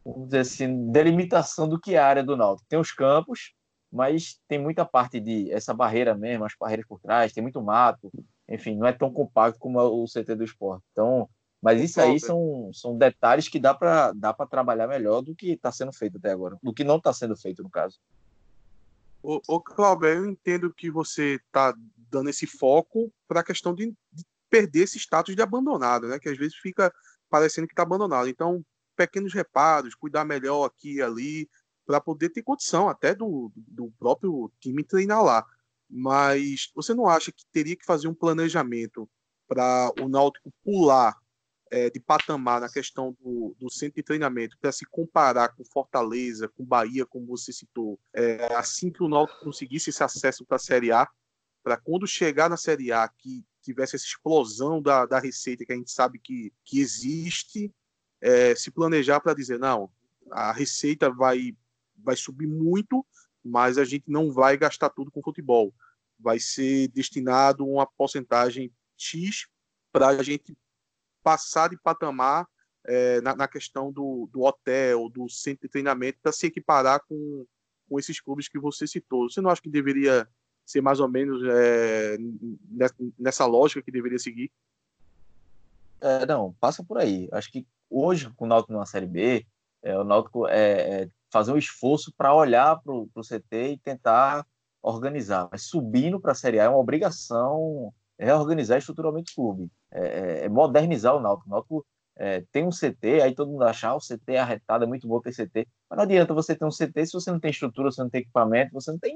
[SPEAKER 2] vamos dizer assim, delimitação do que é a área do Náutico. Tem os campos, mas tem muita parte de essa barreira mesmo, as barreiras por trás, tem muito mato, enfim, não é tão compacto como o CT do esporte. Então, mas isso aí são, são detalhes que dá para dá trabalhar melhor do que está sendo feito até agora, do que não está sendo feito, no caso.
[SPEAKER 3] Ô, ô Cláudio, eu entendo que você está dando esse foco para a questão de, de, perder esse status de abandonado, né? Que às vezes fica parecendo que está abandonado. Então, pequenos reparos, cuidar melhor aqui e ali, para poder ter condição até do, do próprio time treinar lá. Mas você não acha que teria que fazer um planejamento para o Náutico pular é, de patamar na questão do, do centro de treinamento para se comparar com Fortaleza, com Bahia, como você citou, é, assim que o Náutico conseguisse esse acesso para a Série A, para quando chegar na Série A que tivesse essa explosão da, da receita que a gente sabe que, que existe, é, se planejar para dizer, não, a receita vai, vai subir muito, mas a gente não vai gastar tudo com futebol. Vai ser destinado uma porcentagem X para a gente passar de patamar é, na, na, questão do, do, hotel, do centro de treinamento, para se equiparar com, com esses clubes que você citou. Você não acha que deveria ser mais ou menos é, nessa lógica que deveria seguir?
[SPEAKER 2] É, não, passa por aí. Acho que hoje, com o Náutico numa Série B, é, o Náutico é, é fazer um esforço para olhar para o CT e tentar organizar. Mas subindo para a Série A é uma obrigação reorganizar estruturalmente o clube, é, é, é modernizar o Náutico. O Náutico é, tem um CT, aí todo mundo acha, ah, o CT é arretado, é muito bom ter CT. Mas não adianta você ter um CT se você não tem estrutura, você não tem equipamento, você não tem.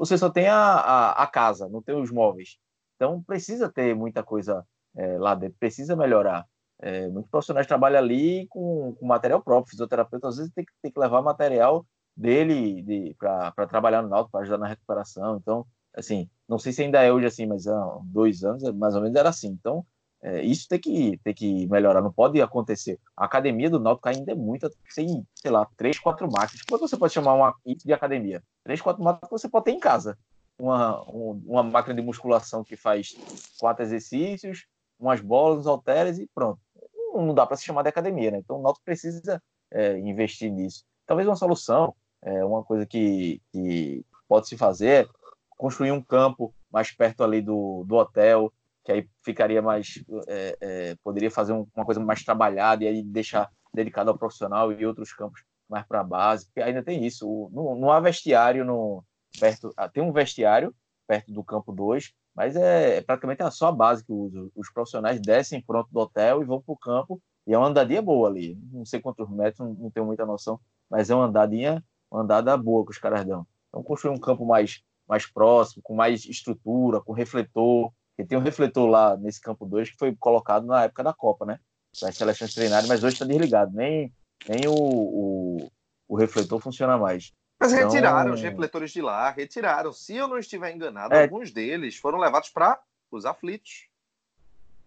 [SPEAKER 2] Você só tem a, a, a casa, não tem os móveis. Então precisa ter muita coisa é, lá dentro, precisa melhorar. É, muitos profissionais trabalham ali com, com material próprio, fisioterapeuta às vezes tem que, tem que levar material dele de, para trabalhar no Náutico, para ajudar na recuperação. Então, assim, não sei se ainda é hoje assim, mas há dois anos mais ou menos era assim. Então, é, isso tem que, tem que melhorar, não pode acontecer. A academia do Náutico ainda é muita, sem, sei lá, três, quatro máquinas. Quanto você pode chamar uma de academia? Três, quatro máquinas você pode ter em casa. Uma, um, uma máquina de musculação que faz quatro exercícios, umas bolas, uns halteres e pronto. Não, não dá para se chamar de academia, né? Então o Náutico precisa é, investir nisso. Talvez uma solução, é, uma coisa que, que pode se fazer construir um campo mais perto ali do, do hotel, que aí ficaria mais. É, é, poderia fazer um, uma coisa mais trabalhada e aí deixar dedicado ao profissional e outros campos mais para a base, porque ainda tem isso. não, há vestiário no, perto. Ah, tem um vestiário perto do campo 2, mas é, é praticamente só a base que usa. Os profissionais descem pronto do hotel e vão para o campo, e é uma andadinha boa ali. Não sei quantos metros, não, não tenho muita noção, mas é uma andadinha, uma andada boa que os caras dão. Então, construir um campo mais mais próximo, com mais estrutura, com refletor. E tem um refletor lá nesse campo 2 que foi colocado na época da Copa, né? As seleções treinarem, mas hoje está desligado. Nem, nem o, o, o, refletor funciona mais.
[SPEAKER 1] Mas então... retiraram os refletores de lá, retiraram. Se eu não estiver enganado, é... alguns deles foram levados para os aflitos.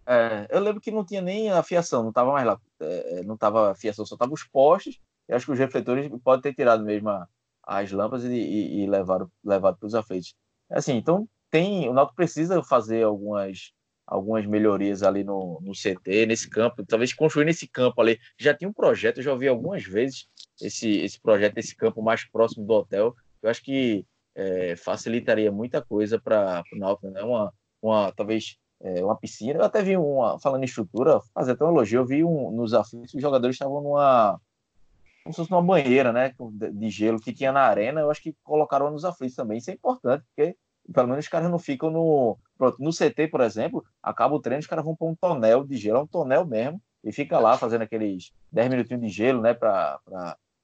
[SPEAKER 2] É, eu lembro que não tinha nem a fiação, não estava mais lá. É, não estava a fiação, só estavam os postes. E acho que os refletores podem ter tirado mesmo a, as lâmpadas e, e, e levado para os aflitos. Assim, então tem o Náutico precisa fazer algumas algumas melhorias ali no, no CT, nesse campo, talvez construir nesse campo ali. Já tinha um projeto, eu já ouvi algumas vezes esse, esse projeto, esse campo mais próximo do hotel. Eu acho que é, facilitaria muita coisa para o Náutico, né? Uma, uma, talvez é, uma piscina. Eu até vi uma, falando em estrutura, fazer até um elogio, eu vi um, nos aflitos, os jogadores estavam numa como se fosse uma banheira, né, de gelo que tinha na arena, eu acho que colocaram nos aflitos também. Isso é importante, porque pelo menos os caras não ficam no. Pronto, no CT, por exemplo, acaba o treino, os caras vão para um tonel de gelo, é um tonel mesmo, e fica lá fazendo aqueles 10 minutinhos de gelo, né, para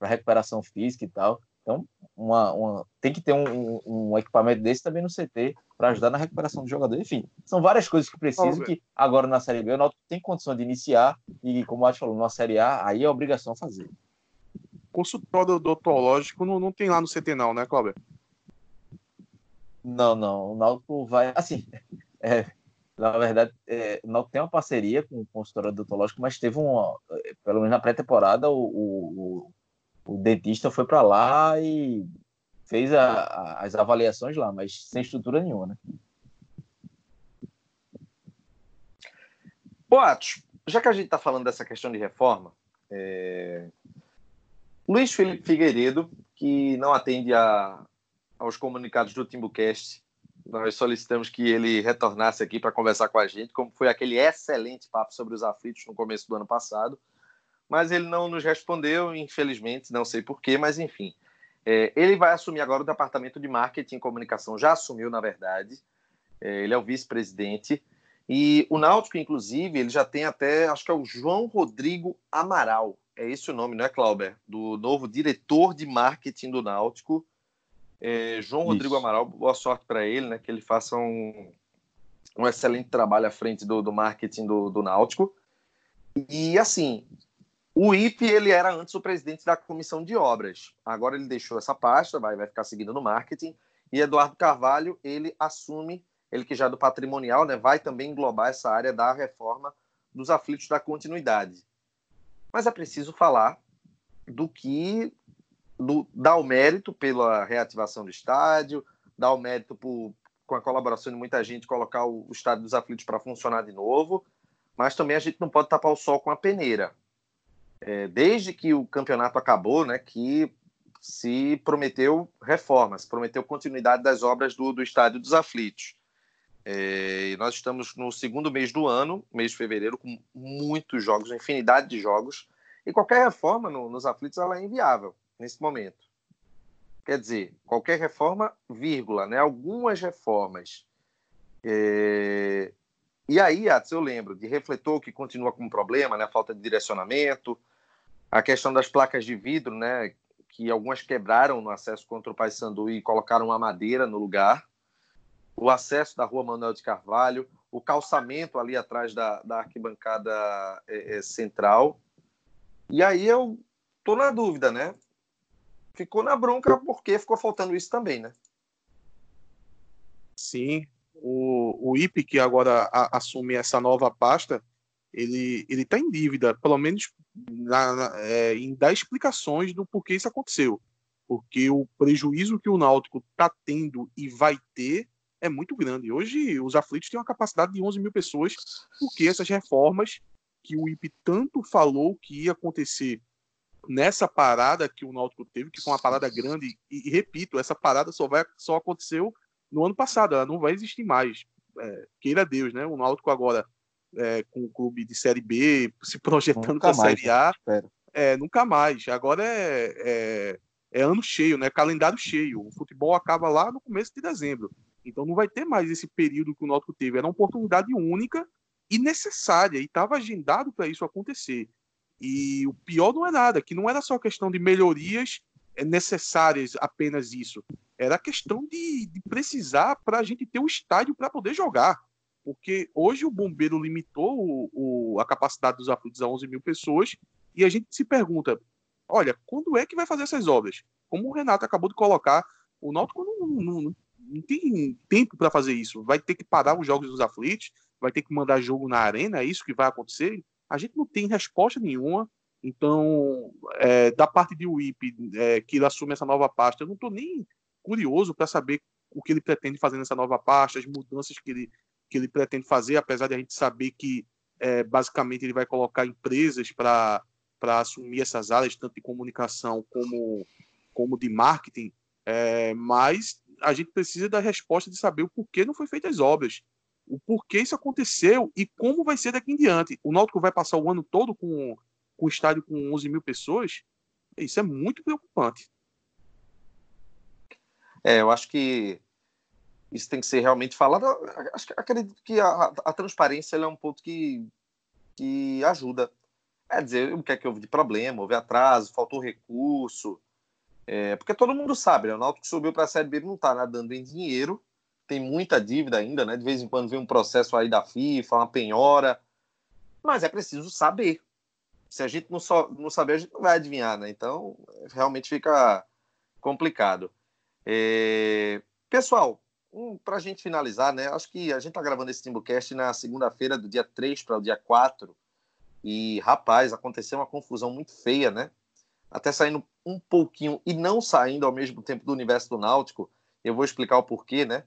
[SPEAKER 2] recuperação física e tal. Então, uma, uma, tem que ter um, um, equipamento desse também no CT para ajudar na recuperação do jogador. Enfim, são várias coisas que precisam que agora na Série B o Náutico tem condição de iniciar e, como o Ati falou, na Série A, aí é obrigação fazer
[SPEAKER 3] consultório odontológico não, não tem lá no CT, não, né, Cláudio?
[SPEAKER 2] Não, não. O Náutico vai. Assim, [LAUGHS] é, na verdade, é, o Náutico tem uma parceria com o consultório odontológico, mas teve uma. Pelo menos na pré-temporada, o, o, o, dentista foi para lá e fez a, a, as avaliações lá, mas sem estrutura nenhuma, né?
[SPEAKER 1] Boatos, já que a gente está falando dessa questão de reforma, é, Luiz Felipe Figueiredo, que não atende a aos comunicados do Timbucast. Nós solicitamos que ele retornasse aqui para conversar com a gente, como foi aquele excelente papo sobre os aflitos no começo do ano passado. Mas ele não nos respondeu, infelizmente, não sei porquê, mas enfim. É, ele vai assumir agora o departamento de marketing e comunicação, já assumiu, na verdade. É, ele é o vice-presidente. E o Náutico, inclusive, ele já tem até, acho que é o João Rodrigo Amaral. É esse o nome, não é, Clauber? Do novo diretor de marketing do Náutico. É, João Isso. Rodrigo Amaral, boa sorte para ele, né? Que ele faça um, um excelente trabalho à frente do, do marketing do, do Náutico. E assim, o IP ele era antes o presidente da comissão de obras. Agora ele deixou essa pasta, vai, vai ficar seguindo no marketing. E Eduardo Carvalho ele assume, ele que já é do patrimonial, né, vai também englobar essa área da reforma dos aflitos da continuidade. Mas é preciso falar do que do, dar o mérito pela reativação do estádio, dar o mérito por, com a colaboração de muita gente, colocar o, o estádio dos aflitos para funcionar de novo, mas também a gente não pode tapar o sol com a peneira. É, desde que o campeonato acabou, né, que se prometeu reformas, prometeu continuidade das obras do, do estádio dos aflitos. É, nós estamos no segundo mês do ano, mês de fevereiro, com muitos jogos, infinidade de jogos, e qualquer reforma no, nos aflitos ela é inviável nesse momento. Quer dizer, qualquer reforma, vírgula, né? Algumas reformas. É... E aí, Atos, eu lembro de refletor que continua com problema, né? Falta de direcionamento, a questão das placas de vidro, né? Que algumas quebraram no acesso contra o Paysandu e colocaram uma madeira no lugar. O acesso da rua Manuel de Carvalho, o calçamento ali atrás da, da arquibancada é, é, central. E aí eu tô na dúvida, né? Ficou na bronca porque ficou faltando isso também, né?
[SPEAKER 3] Sim, o, o IP que agora a, assume essa nova pasta, ele ele está em dívida, pelo menos na, na, é, em dar explicações do porquê isso aconteceu, porque o prejuízo que o Náutico está tendo e vai ter é muito grande. Hoje os aflitos têm uma capacidade de 11 mil pessoas, porque essas reformas que o IP tanto falou que ia acontecer nessa parada que o Náutico teve, que foi uma parada grande, e, e, repito, essa parada só, vai, só aconteceu no ano passado, ela não vai existir mais. É, queira Deus, né? O Náutico agora é, com o clube de Série B, se projetando para a Série A, é, nunca mais. Agora é, é, é, ano cheio, né? Calendário cheio. O futebol acaba lá no começo de dezembro. Então não vai ter mais esse período que o Náutico teve. Era uma oportunidade única e necessária, e estava agendado para isso acontecer. E o pior não é nada, que não era só questão de melhorias necessárias apenas isso. Era questão de, de precisar para a gente ter um estádio para poder jogar. Porque hoje o Bombeiro limitou o, o, a capacidade dos aflitos a 11 mil pessoas e a gente se pergunta: olha, quando é que vai fazer essas obras? Como o Renato acabou de colocar, o Náutico não, não, não, não tem tempo para fazer isso. Vai ter que parar os jogos dos aflitos, vai ter que mandar jogo na arena, é isso que vai acontecer a gente não tem resposta nenhuma. Então, é, da parte de WIP, é, que ele assume essa nova pasta, eu não estou nem curioso para saber o que ele pretende fazer nessa nova pasta, as mudanças que ele, que ele pretende fazer, apesar de a gente saber que, é, basicamente, ele vai colocar empresas para assumir essas áreas, tanto de comunicação como, como de marketing. É, mas a gente precisa da resposta de saber o porquê não foi feitas as obras o porquê isso aconteceu e como vai ser daqui em diante. O Náutico vai passar o ano todo com, o estádio com 11 mil pessoas? Isso é muito preocupante.
[SPEAKER 1] É, eu acho que isso tem que ser realmente falado. Acho, acredito que a, a transparência é um ponto que, que ajuda. É dizer o que é que houve de problema, houve atraso, faltou recurso. É, porque todo mundo sabe, né? o Náutico subiu para a Série B não está nadando em dinheiro tem muita dívida ainda, né? De vez em quando vem um processo aí da FIFA, uma penhora. Mas é preciso saber. Se a gente não, só, não saber, a gente não vai adivinhar, né? Então, realmente fica complicado. É... Pessoal, um, para a gente finalizar, né? Acho que a gente está gravando esse Timbucast na segunda-feira, do dia 3 para o dia 4. E, rapaz, aconteceu uma confusão muito feia, né? Até saindo um pouquinho e não saindo ao mesmo tempo do universo do Náutico. Eu vou explicar o porquê, né?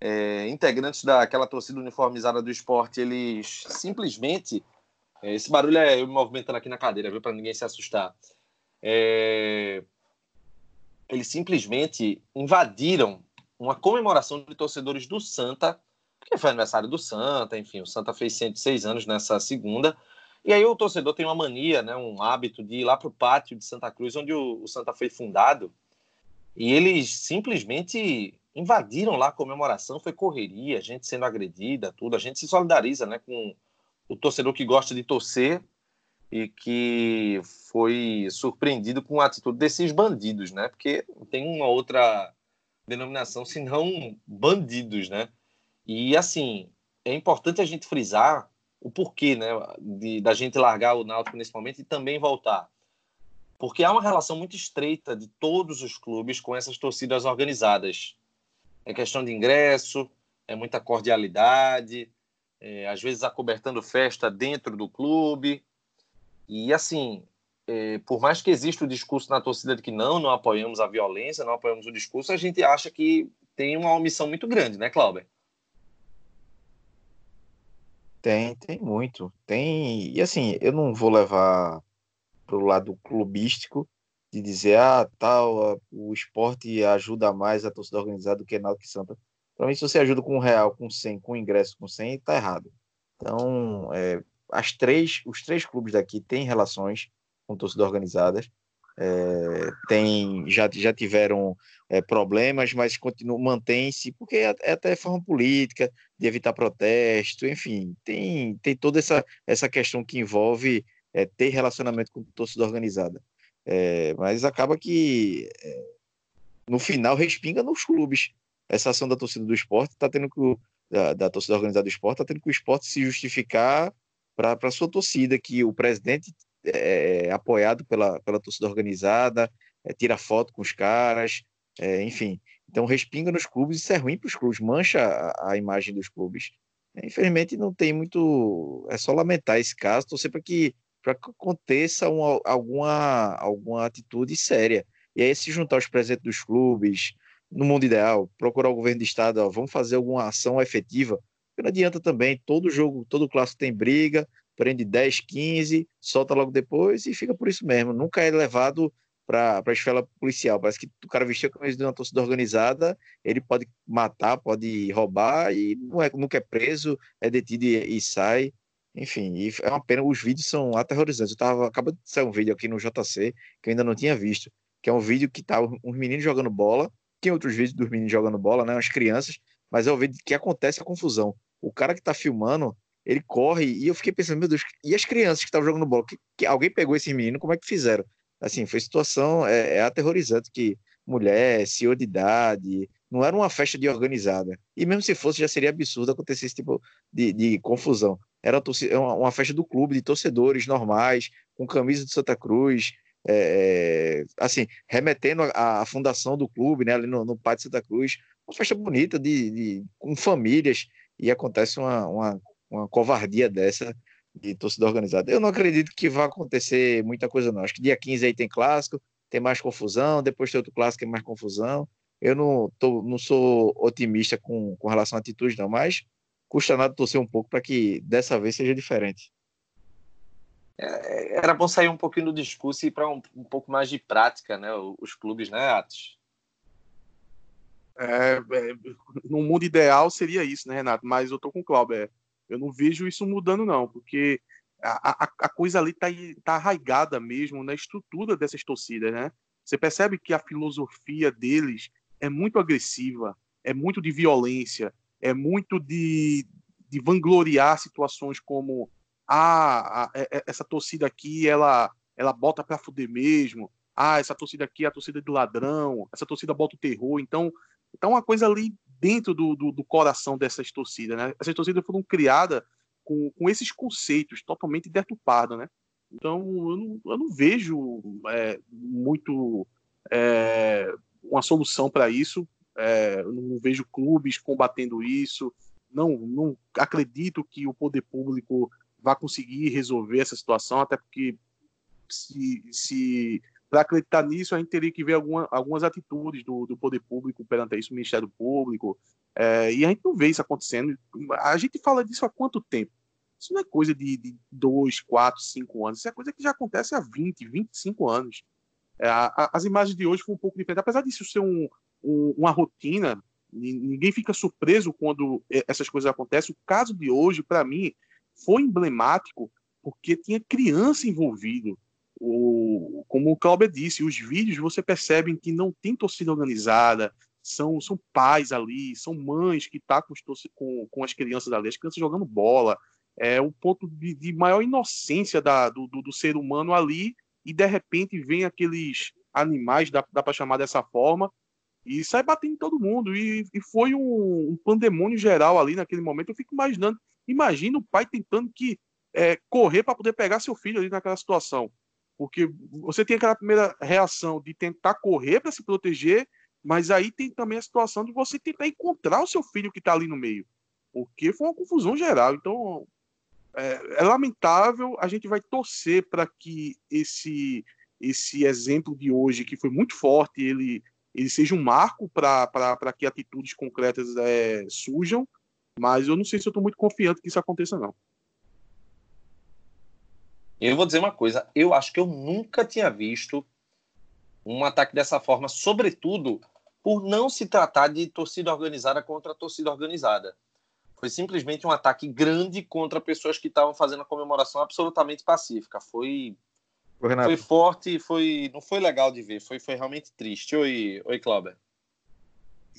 [SPEAKER 1] É, integrantes daquela torcida uniformizada do esporte, eles simplesmente. É, esse barulho é eu me movimentando aqui na cadeira, viu? Para ninguém se assustar. É, eles simplesmente invadiram uma comemoração de torcedores do Santa, porque foi aniversário do Santa, enfim, o Santa fez 106 anos nessa segunda, e aí o torcedor tem uma mania, né, um hábito de ir lá para o pátio de Santa Cruz, onde o, o Santa foi fundado, e eles simplesmente invadiram lá a comemoração, foi correria, gente sendo agredida, tudo. A gente se solidariza né, com o torcedor que gosta de torcer e que foi surpreendido com a atitude desses bandidos, né? Porque tem uma outra denominação senão bandidos, né? E assim, é importante a gente frisar o porquê, né, de, da gente largar o Náutico nesse momento e também voltar. Porque há uma relação muito estreita de todos os clubes com essas torcidas organizadas. É questão de ingresso, é muita cordialidade, é, às vezes acobertando festa dentro do clube. E assim, é, por mais que exista o discurso na torcida de que não, não apoiamos a violência, não apoiamos o discurso, a gente acha que tem uma omissão muito grande, né, Cláudio?
[SPEAKER 2] Tem, tem muito. Tem. E assim, eu não vou levar para o lado clubístico de dizer, ah, tal, o esporte ajuda mais a torcida organizada do que Náutico e Santa. Para mim, se você ajuda com um real, com 100, com ingresso com 100, tá errado. Então, é, as três, os três clubes daqui têm relações com torcida organizadas. É, tem, já, já tiveram é, problemas, mas continuam, mantém-se, porque é, é, até forma política, de evitar protesto, enfim, tem, tem toda essa, essa questão que envolve é, ter relacionamento com torcida organizada. É, mas acaba que é, no final respinga nos clubes. Essa ação da torcida do esporte está tendo que da, da torcida organizada do esporte está tendo que o esporte se justificar para a sua torcida, que o presidente é, é, apoiado pela, pela torcida organizada, é, tira foto com os caras, é, enfim. Então respinga nos clubes, isso é ruim para os clubes, mancha a, a, imagem dos clubes. É, infelizmente não tem muito. É só lamentar esse caso, torcer para que, que aconteça uma, alguma, alguma atitude séria. E aí se juntar os presidentes dos clubes, no mundo ideal, procurar o governo do estado, ó, vamos fazer alguma ação efetiva porque não adianta também, todo jogo, todo clássico tem briga, prende 10, 15, solta logo depois e fica por isso mesmo. Nunca é levado para a esfera policial. Parece que o cara vestiu a camisa de uma torcida organizada, ele pode matar, pode roubar e não é, nunca é preso, é detido e, e sai. Enfim, e é uma pena, os vídeos são aterrorizantes. Eu tava, acabou de sair um vídeo aqui no JC que eu ainda não tinha visto, que é um vídeo que tá uns meninos jogando bola, tem outros vídeos dos meninos jogando bola, né, as crianças, mas é o vídeo que acontece a confusão o cara que tá filmando, ele corre, e eu fiquei pensando, meu Deus, e as crianças que estavam jogando bola? Que, que, alguém pegou esses meninos, como é que fizeram? Assim, foi situação, é, é aterrorizante que mulher, senhor de idade, não era uma festa de organizada. E mesmo se fosse, já seria absurdo acontecer esse tipo de, de confusão. Era uma, uma, festa do clube, de torcedores normais, com camisa de Santa Cruz, é, é assim, remetendo à fundação do clube, né, ali no, no Pátio Santa Cruz, uma festa bonita, de, de, com famílias, e acontece uma, uma, uma covardia dessa de torcida organizada. Eu não acredito que vá acontecer muita coisa, não. Acho que dia 15 aí tem clássico, tem mais confusão, depois tem outro clássico, tem mais confusão. Eu não, tô, não sou otimista com, com relação à atitude, não, mas custa nada torcer um pouco para que dessa vez seja diferente.
[SPEAKER 1] É, era bom sair um pouquinho do discurso e para um, um, pouco mais de prática, né? Os clubes, né, Atos?
[SPEAKER 3] É, é, no mundo ideal seria isso, né, Renato? Mas eu tô com o Cláudio. É, eu não vejo isso mudando, não, porque a, a, a, coisa ali tá, tá arraigada mesmo na estrutura dessas torcidas, né? Você percebe que a filosofia deles é muito agressiva, é muito de violência, é muito de, de vangloriar situações como ah, é, é, essa torcida aqui ela ela bota para fuder mesmo. Ah, essa torcida aqui é a torcida de ladrão, essa torcida bota o terror. Então, então, uma coisa ali dentro do, do, do coração dessas torcidas, né? Essas torcidas foram criadas com, com esses conceitos totalmente deturpados, né? Então, eu não, eu não vejo é, muito é, uma solução para isso. É, não vejo clubes combatendo isso. Não, não acredito que o poder público vá conseguir resolver essa situação, até porque se, se para acreditar nisso, a gente teria que ver alguma, algumas atitudes do, do poder público perante isso, o Ministério Público, é, e a gente não vê isso acontecendo. A gente fala disso há quanto tempo? Isso não é coisa de, de dois, quatro, cinco anos, isso é coisa que já acontece há 20, 25 anos. É, as imagens de hoje foram um pouco diferentes. Apesar disso ser um, um, uma rotina, ninguém fica surpreso quando essas coisas acontecem. O caso de hoje, para mim, foi emblemático porque tinha criança envolvido. O, como o Cláudio disse, os vídeos você percebe que não tem torcida organizada, são, são pais ali, são mães que tá com, com, com, as crianças ali, as crianças jogando bola. É o ponto de, de maior inocência da, do, do, do, ser humano ali, e de repente vem aqueles animais, dá, dá para chamar dessa forma, e sai batendo em todo mundo. E, e foi um, um, pandemônio geral ali naquele momento. Eu fico imaginando, imagina o pai tentando que é, correr para poder pegar seu filho ali naquela situação. Porque você tem aquela primeira reação de tentar correr para se proteger, mas aí tem também a situação de você tentar encontrar o seu filho que está ali no meio. Porque foi uma confusão geral. Então, é, é lamentável. A gente vai torcer para que esse, esse exemplo de hoje, que foi muito forte, ele ele seja um marco para que atitudes concretas é, surjam, mas eu não sei se eu estou muito confiante que isso aconteça, não.
[SPEAKER 1] Eu vou dizer uma coisa, eu acho que eu nunca tinha visto um ataque dessa forma, sobretudo por não se tratar de torcida organizada contra torcida organizada. Foi simplesmente um ataque grande contra pessoas que estavam fazendo a comemoração absolutamente pacífica. Foi foi forte, foi não foi legal de ver, foi, foi realmente triste. Oi, oi, Cláudio.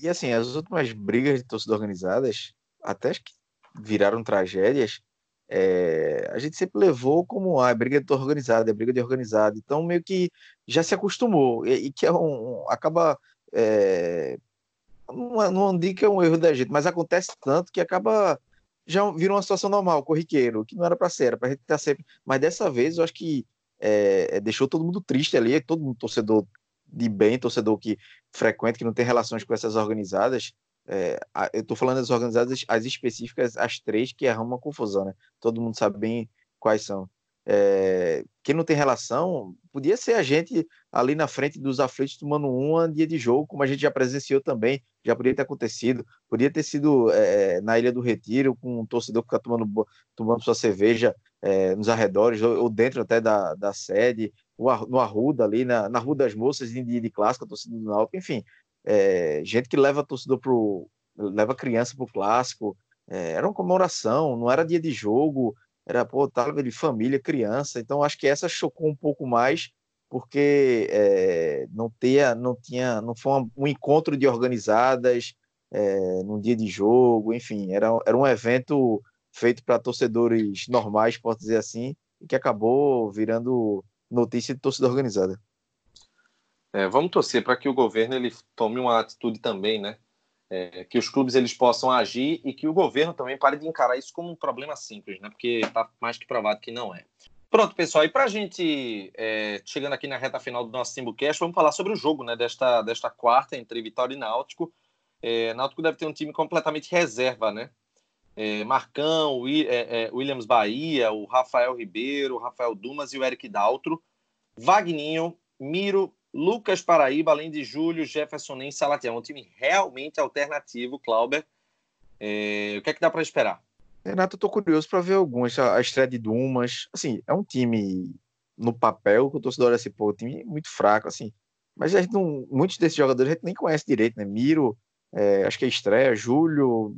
[SPEAKER 2] E assim, as últimas brigas de torcida organizadas, até que viraram tragédias, é, a gente sempre levou como a ah, é briga de organizada, é briga de organizada. Então meio que já se acostumou e, e que é um, acaba é, não, não digo que é um erro da gente, mas acontece tanto que acaba já virou uma situação normal, corriqueiro, que não era para ser, era para gente estar sempre. Mas dessa vez eu acho que é, é, deixou todo mundo triste ali, todo mundo torcedor de bem, torcedor que frequenta, que não tem relações com essas organizadas. É, eu estou falando das organizadas, as específicas, as três, que arrumam uma confusão, né? Todo mundo sabe bem quais são. É, quem não tem relação, podia ser a gente ali na frente dos aflitos tomando um dia de jogo, como a gente já presenciou também, já poderia ter acontecido, podia ter sido é, na Ilha do Retiro, com um torcedor que fica tomando, tomando sua cerveja é, nos arredores, ou, ou, dentro até da, da sede, no Arruda ali, na, na Rua das Moças, de, de clássico, a torcida do Náutico, enfim, gente que leva torcedor pro, leva criança pro clássico, era uma comemoração, não era dia de jogo, era, pô, tava de família, criança, então acho que essa chocou um pouco mais, porque é, não, tinha, não tinha, não foi um, um encontro de organizadas é, num dia de jogo, enfim, era, era um evento feito para torcedores normais, posso dizer assim, e que acabou virando notícia de torcida organizada.
[SPEAKER 1] É, vamos torcer para que o governo ele tome uma atitude também, né? É, que os clubes eles possam agir e que o governo também pare de encarar isso como um problema simples, né? Porque está mais que provado que não é. Pronto, pessoal, e para a gente, é, chegando aqui na reta final do nosso Simbucast, vamos falar sobre o jogo né, desta, desta quarta entre Vitória e Náutico. É, Náutico deve ter um time completamente reserva, né? É, Marcão, é, é, Williams Bahia, o Rafael Ribeiro, o Rafael Dumas e o Eric Daltro, Vagninho, Miro, Lucas Paraíba, além de Júlio, Jefferson e Salatiel. Um time realmente alternativo, Clauber. É, o que é que dá para esperar?
[SPEAKER 2] Renato, eu tô curioso para ver alguns. A estreia de Dumas, assim, é um time no papel que o torcedor olha assim, pô, time muito fraco, assim. Mas a gente não, muitos desses jogadores a gente nem conhece direito, né? Miro, é, acho que é estreia. Júlio,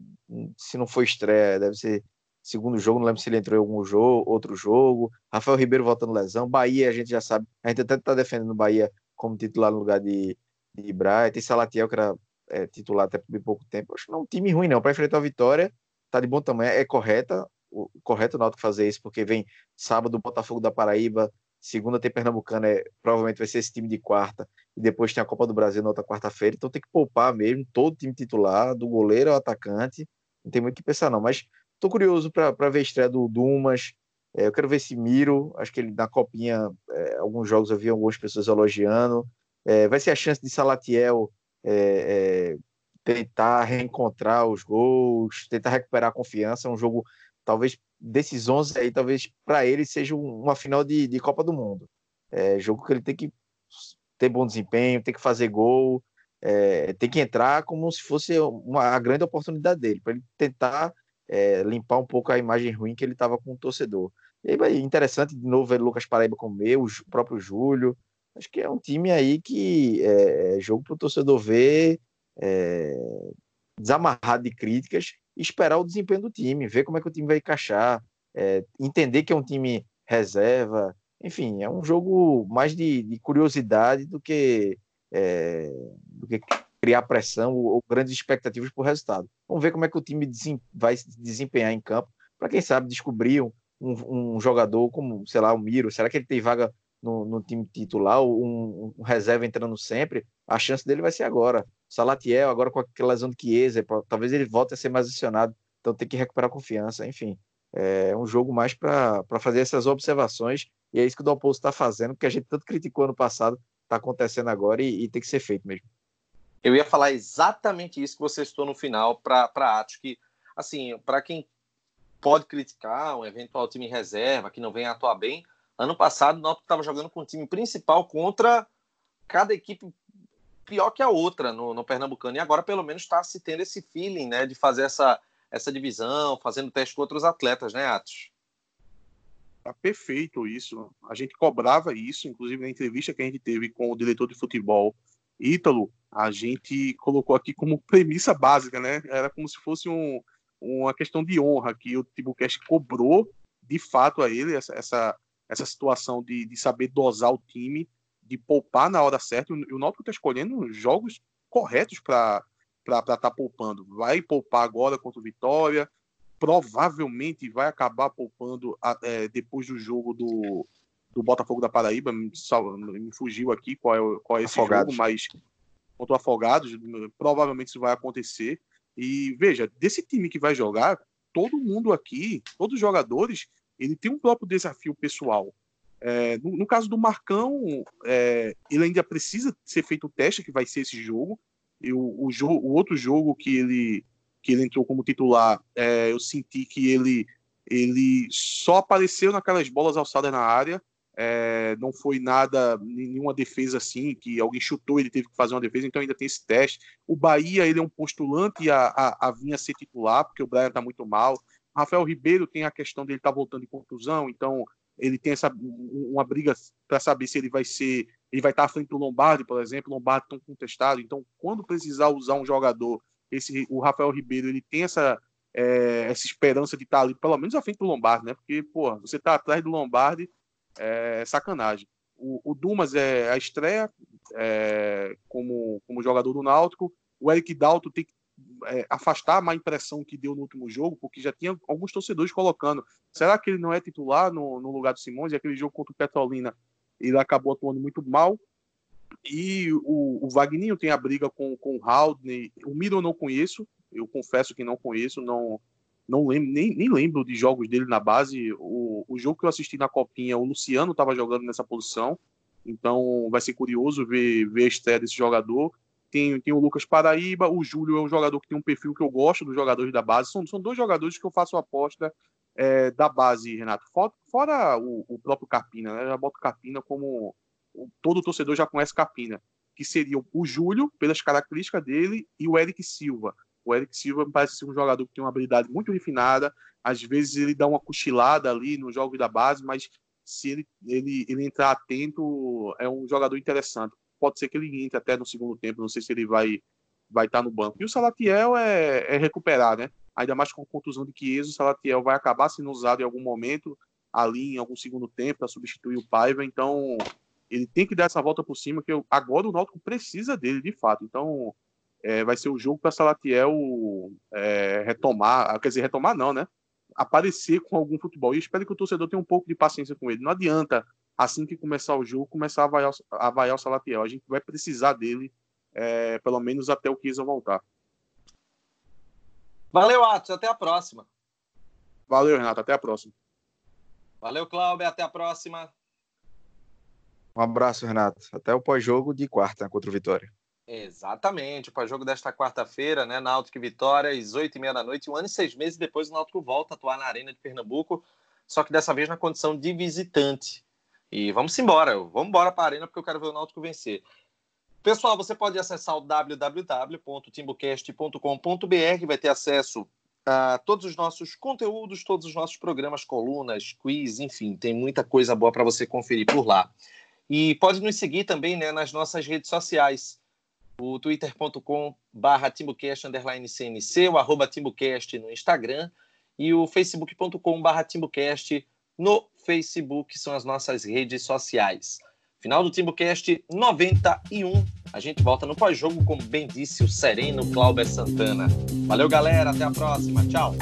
[SPEAKER 2] se não for estreia, deve ser segundo jogo, não lembro se ele entrou em algum jogo, outro jogo. Rafael Ribeiro voltando lesão. Bahia, a gente já sabe, a gente até tá defendendo o Bahia como titular no lugar de, de Braia. Tem Salatiel, que era é, titular até por pouco tempo. Acho que não é um time ruim, não. Para enfrentar a vitória, tá de bom tamanho. É correta, o, correto o Náutico fazer isso, porque vem sábado o Botafogo da Paraíba, segunda tem Pernambucana, é, provavelmente vai ser esse time de quarta, e depois tem a Copa do Brasil na outra quarta-feira, então tem que poupar mesmo todo o time titular, do goleiro ao atacante, não tem muito o que pensar não, mas tô curioso para ver a estreia do Dumas, é, eu quero ver esse Miro, acho que ele na copinha, é, alguns jogos eu vi algumas pessoas elogiando, é, vai ser a chance de Salatiel é, é, tentar reencontrar os gols, tentar recuperar a confiança, é um jogo talvez desses 11 aí, talvez para ele seja uma final de, de Copa do Mundo. É jogo que ele tem que ter bom desempenho, tem que fazer gol, é, tem que entrar como se fosse uma, a grande oportunidade dele, para ele tentar é, limpar um pouco a imagem ruim que ele estava com o torcedor. E aí, interessante de novo ver Lucas Paraíba com o próprio Júlio. Acho que é um time aí que é, é jogo para o torcedor ver, é, desamarrado de críticas e esperar o desempenho do time, ver como é que o time vai encaixar, é, entender que é um time reserva. Enfim, é um jogo mais de, de curiosidade do que, é, do que criar pressão ou, ou grandes expectativas para o resultado. Vamos ver como é que o time vai se desempenhar em campo, para quem sabe descobrir um, um, jogador como, sei lá, o Miro. Será que ele tem vaga no, no time titular, um, um, reserva entrando sempre? A chance dele vai ser agora. Salatiel, agora com aquela lesão de Chiesa, talvez ele volte a ser mais acionado, então tem que recuperar confiança. Enfim, é um jogo mais para fazer essas observações, e é isso que o Dalpozo está fazendo, porque a gente tanto criticou ano passado, está acontecendo agora e, e tem que ser feito mesmo.
[SPEAKER 1] Eu ia falar exatamente isso que você citou no final para Atos, que, assim, para quem pode criticar um eventual time reserva que não vem atuar bem, ano passado o Náutico estava jogando com o time principal contra cada equipe pior que a outra no, no Pernambucano, e agora pelo menos está se tendo esse feeling, né, de fazer essa, essa divisão, fazendo teste com outros atletas, né, Atos?
[SPEAKER 3] Tá perfeito isso. A gente cobrava isso, inclusive na entrevista que a gente teve com o diretor de futebol, Ítalo, a gente colocou aqui como premissa básica, né? Era como se fosse um, uma questão de honra que o Tibucast cobrou de fato a ele essa, essa, essa situação de, de saber dosar o time, de poupar na hora certa. E o Náutico está escolhendo jogos corretos para estar tá poupando. Vai poupar agora contra o Vitória, provavelmente vai acabar poupando é, depois do jogo do, do Botafogo da Paraíba. Me, me fugiu aqui qual é, qual é esse Afogados. jogo, mas contra o Afogados, provavelmente isso vai acontecer. E veja, desse time que vai jogar, todo mundo aqui, todos os jogadores, ele tem um próprio desafio pessoal. É, no, no, caso do Marcão, é, ele ainda precisa ser feito o teste que vai ser esse jogo. E o, o outro jogo que ele, que ele entrou como titular, é, eu senti que ele, ele só apareceu naquelas bolas alçadas na área é, não foi nada, nenhuma defesa assim, que alguém chutou, ele teve que fazer uma defesa, então ainda tem esse teste. O Bahia, ele é um postulante a, a, a vir a ser titular, porque o Brian está muito mal. Rafael Ribeiro tem a questão dele estar tá voltando de contusão, então ele tem essa uma briga para saber se ele vai ser, ele vai estar tá à frente do Lombardi, por exemplo, o Lombardi tão contestado, então quando precisar usar um jogador, esse o Rafael Ribeiro, ele tem essa é, essa esperança de estar tá ali, pelo menos à frente do Lombardi, né? Porque, pô, você está atrás do Lombardi, é sacanagem. O, o Dumas é a estreia é, como, como jogador do Náutico. O Eric Dalto tem que é, afastar a má impressão que deu no último jogo, porque já tinha alguns torcedores colocando. Será que ele não é titular no, no lugar do Simões? E aquele jogo contra o Petrolina ele acabou atuando muito mal. E o, o Wagninho tem a briga com, com o Haldney. O Miro eu não conheço, eu confesso que não conheço, não, não lembro, nem, nem lembro de jogos dele na base. O, o jogo que eu assisti na Copinha, o Luciano estava jogando nessa posição. Então vai ser curioso ver, ver a estreia desse jogador. Tem, tem o Lucas Paraíba, o Júlio é um jogador que tem um perfil que eu gosto dos jogadores da base. São, são dois jogadores que eu faço aposta é, da base, Renato. Fora, fora o, o, próprio Capina, né? Eu já boto Capina como. Todo torcedor já conhece Capina, que seria o Júlio, pelas características dele, e o Eric Silva. O Eric Silva me parece ser um jogador que tem uma habilidade muito refinada. Às vezes ele dá uma cochilada ali no jogo da base, mas se ele, ele, ele entrar atento, é um jogador interessante. Pode ser que ele entre até no segundo tempo, não sei se ele vai vai estar no banco. E o Salatiel é, é recuperar, né? Ainda mais com a contusão de Chiesa, o Salatiel vai acabar sendo usado em algum momento, ali em algum segundo tempo, para substituir o Paiva. Então, ele tem que dar essa volta por cima, que eu, agora o Náutico precisa dele, de fato. Então, é, vai ser o jogo para Salatiel é, retomar, quer dizer, retomar não, né? Aparecer com algum futebol. E espero que o torcedor tenha um pouco de paciência com ele. Não adianta, assim que começar o jogo, começar a vaiar, a vaiar o Salatiel. A gente vai precisar dele, é, pelo menos até o Kisa voltar.
[SPEAKER 1] Valeu, Atos. Até a próxima.
[SPEAKER 3] Valeu, Renato. Até a próxima.
[SPEAKER 1] Valeu, Cláudio. Até a próxima.
[SPEAKER 2] Um abraço, Renato. Até o pós-jogo de quarta contra o Vitória.
[SPEAKER 1] Exatamente, para o jogo desta quarta-feira, né? Náutico e Vitória, às oito e meia da noite. Um ano e seis meses depois, o Náutico volta a atuar na Arena de Pernambuco, só que dessa vez na condição de visitante. E vamos embora, vamos embora para a Arena porque eu quero ver o Náutico vencer. Pessoal, você pode acessar o www.timbocast.com.br, vai ter acesso a todos os nossos conteúdos, todos os nossos programas, colunas, quiz, enfim, tem muita coisa boa para você conferir por lá. E pode nos seguir também né, nas nossas redes sociais. O twitter.com barra TimbuCast underline CNC, o arroba TimbuCast no Instagram e o facebook.com barra TimbuCast no Facebook, são as nossas redes sociais. Final do TimbuCast 91. A gente volta no pós-jogo, como bem disse o sereno Cláudio Santana. Valeu, galera. Até a próxima. Tchau.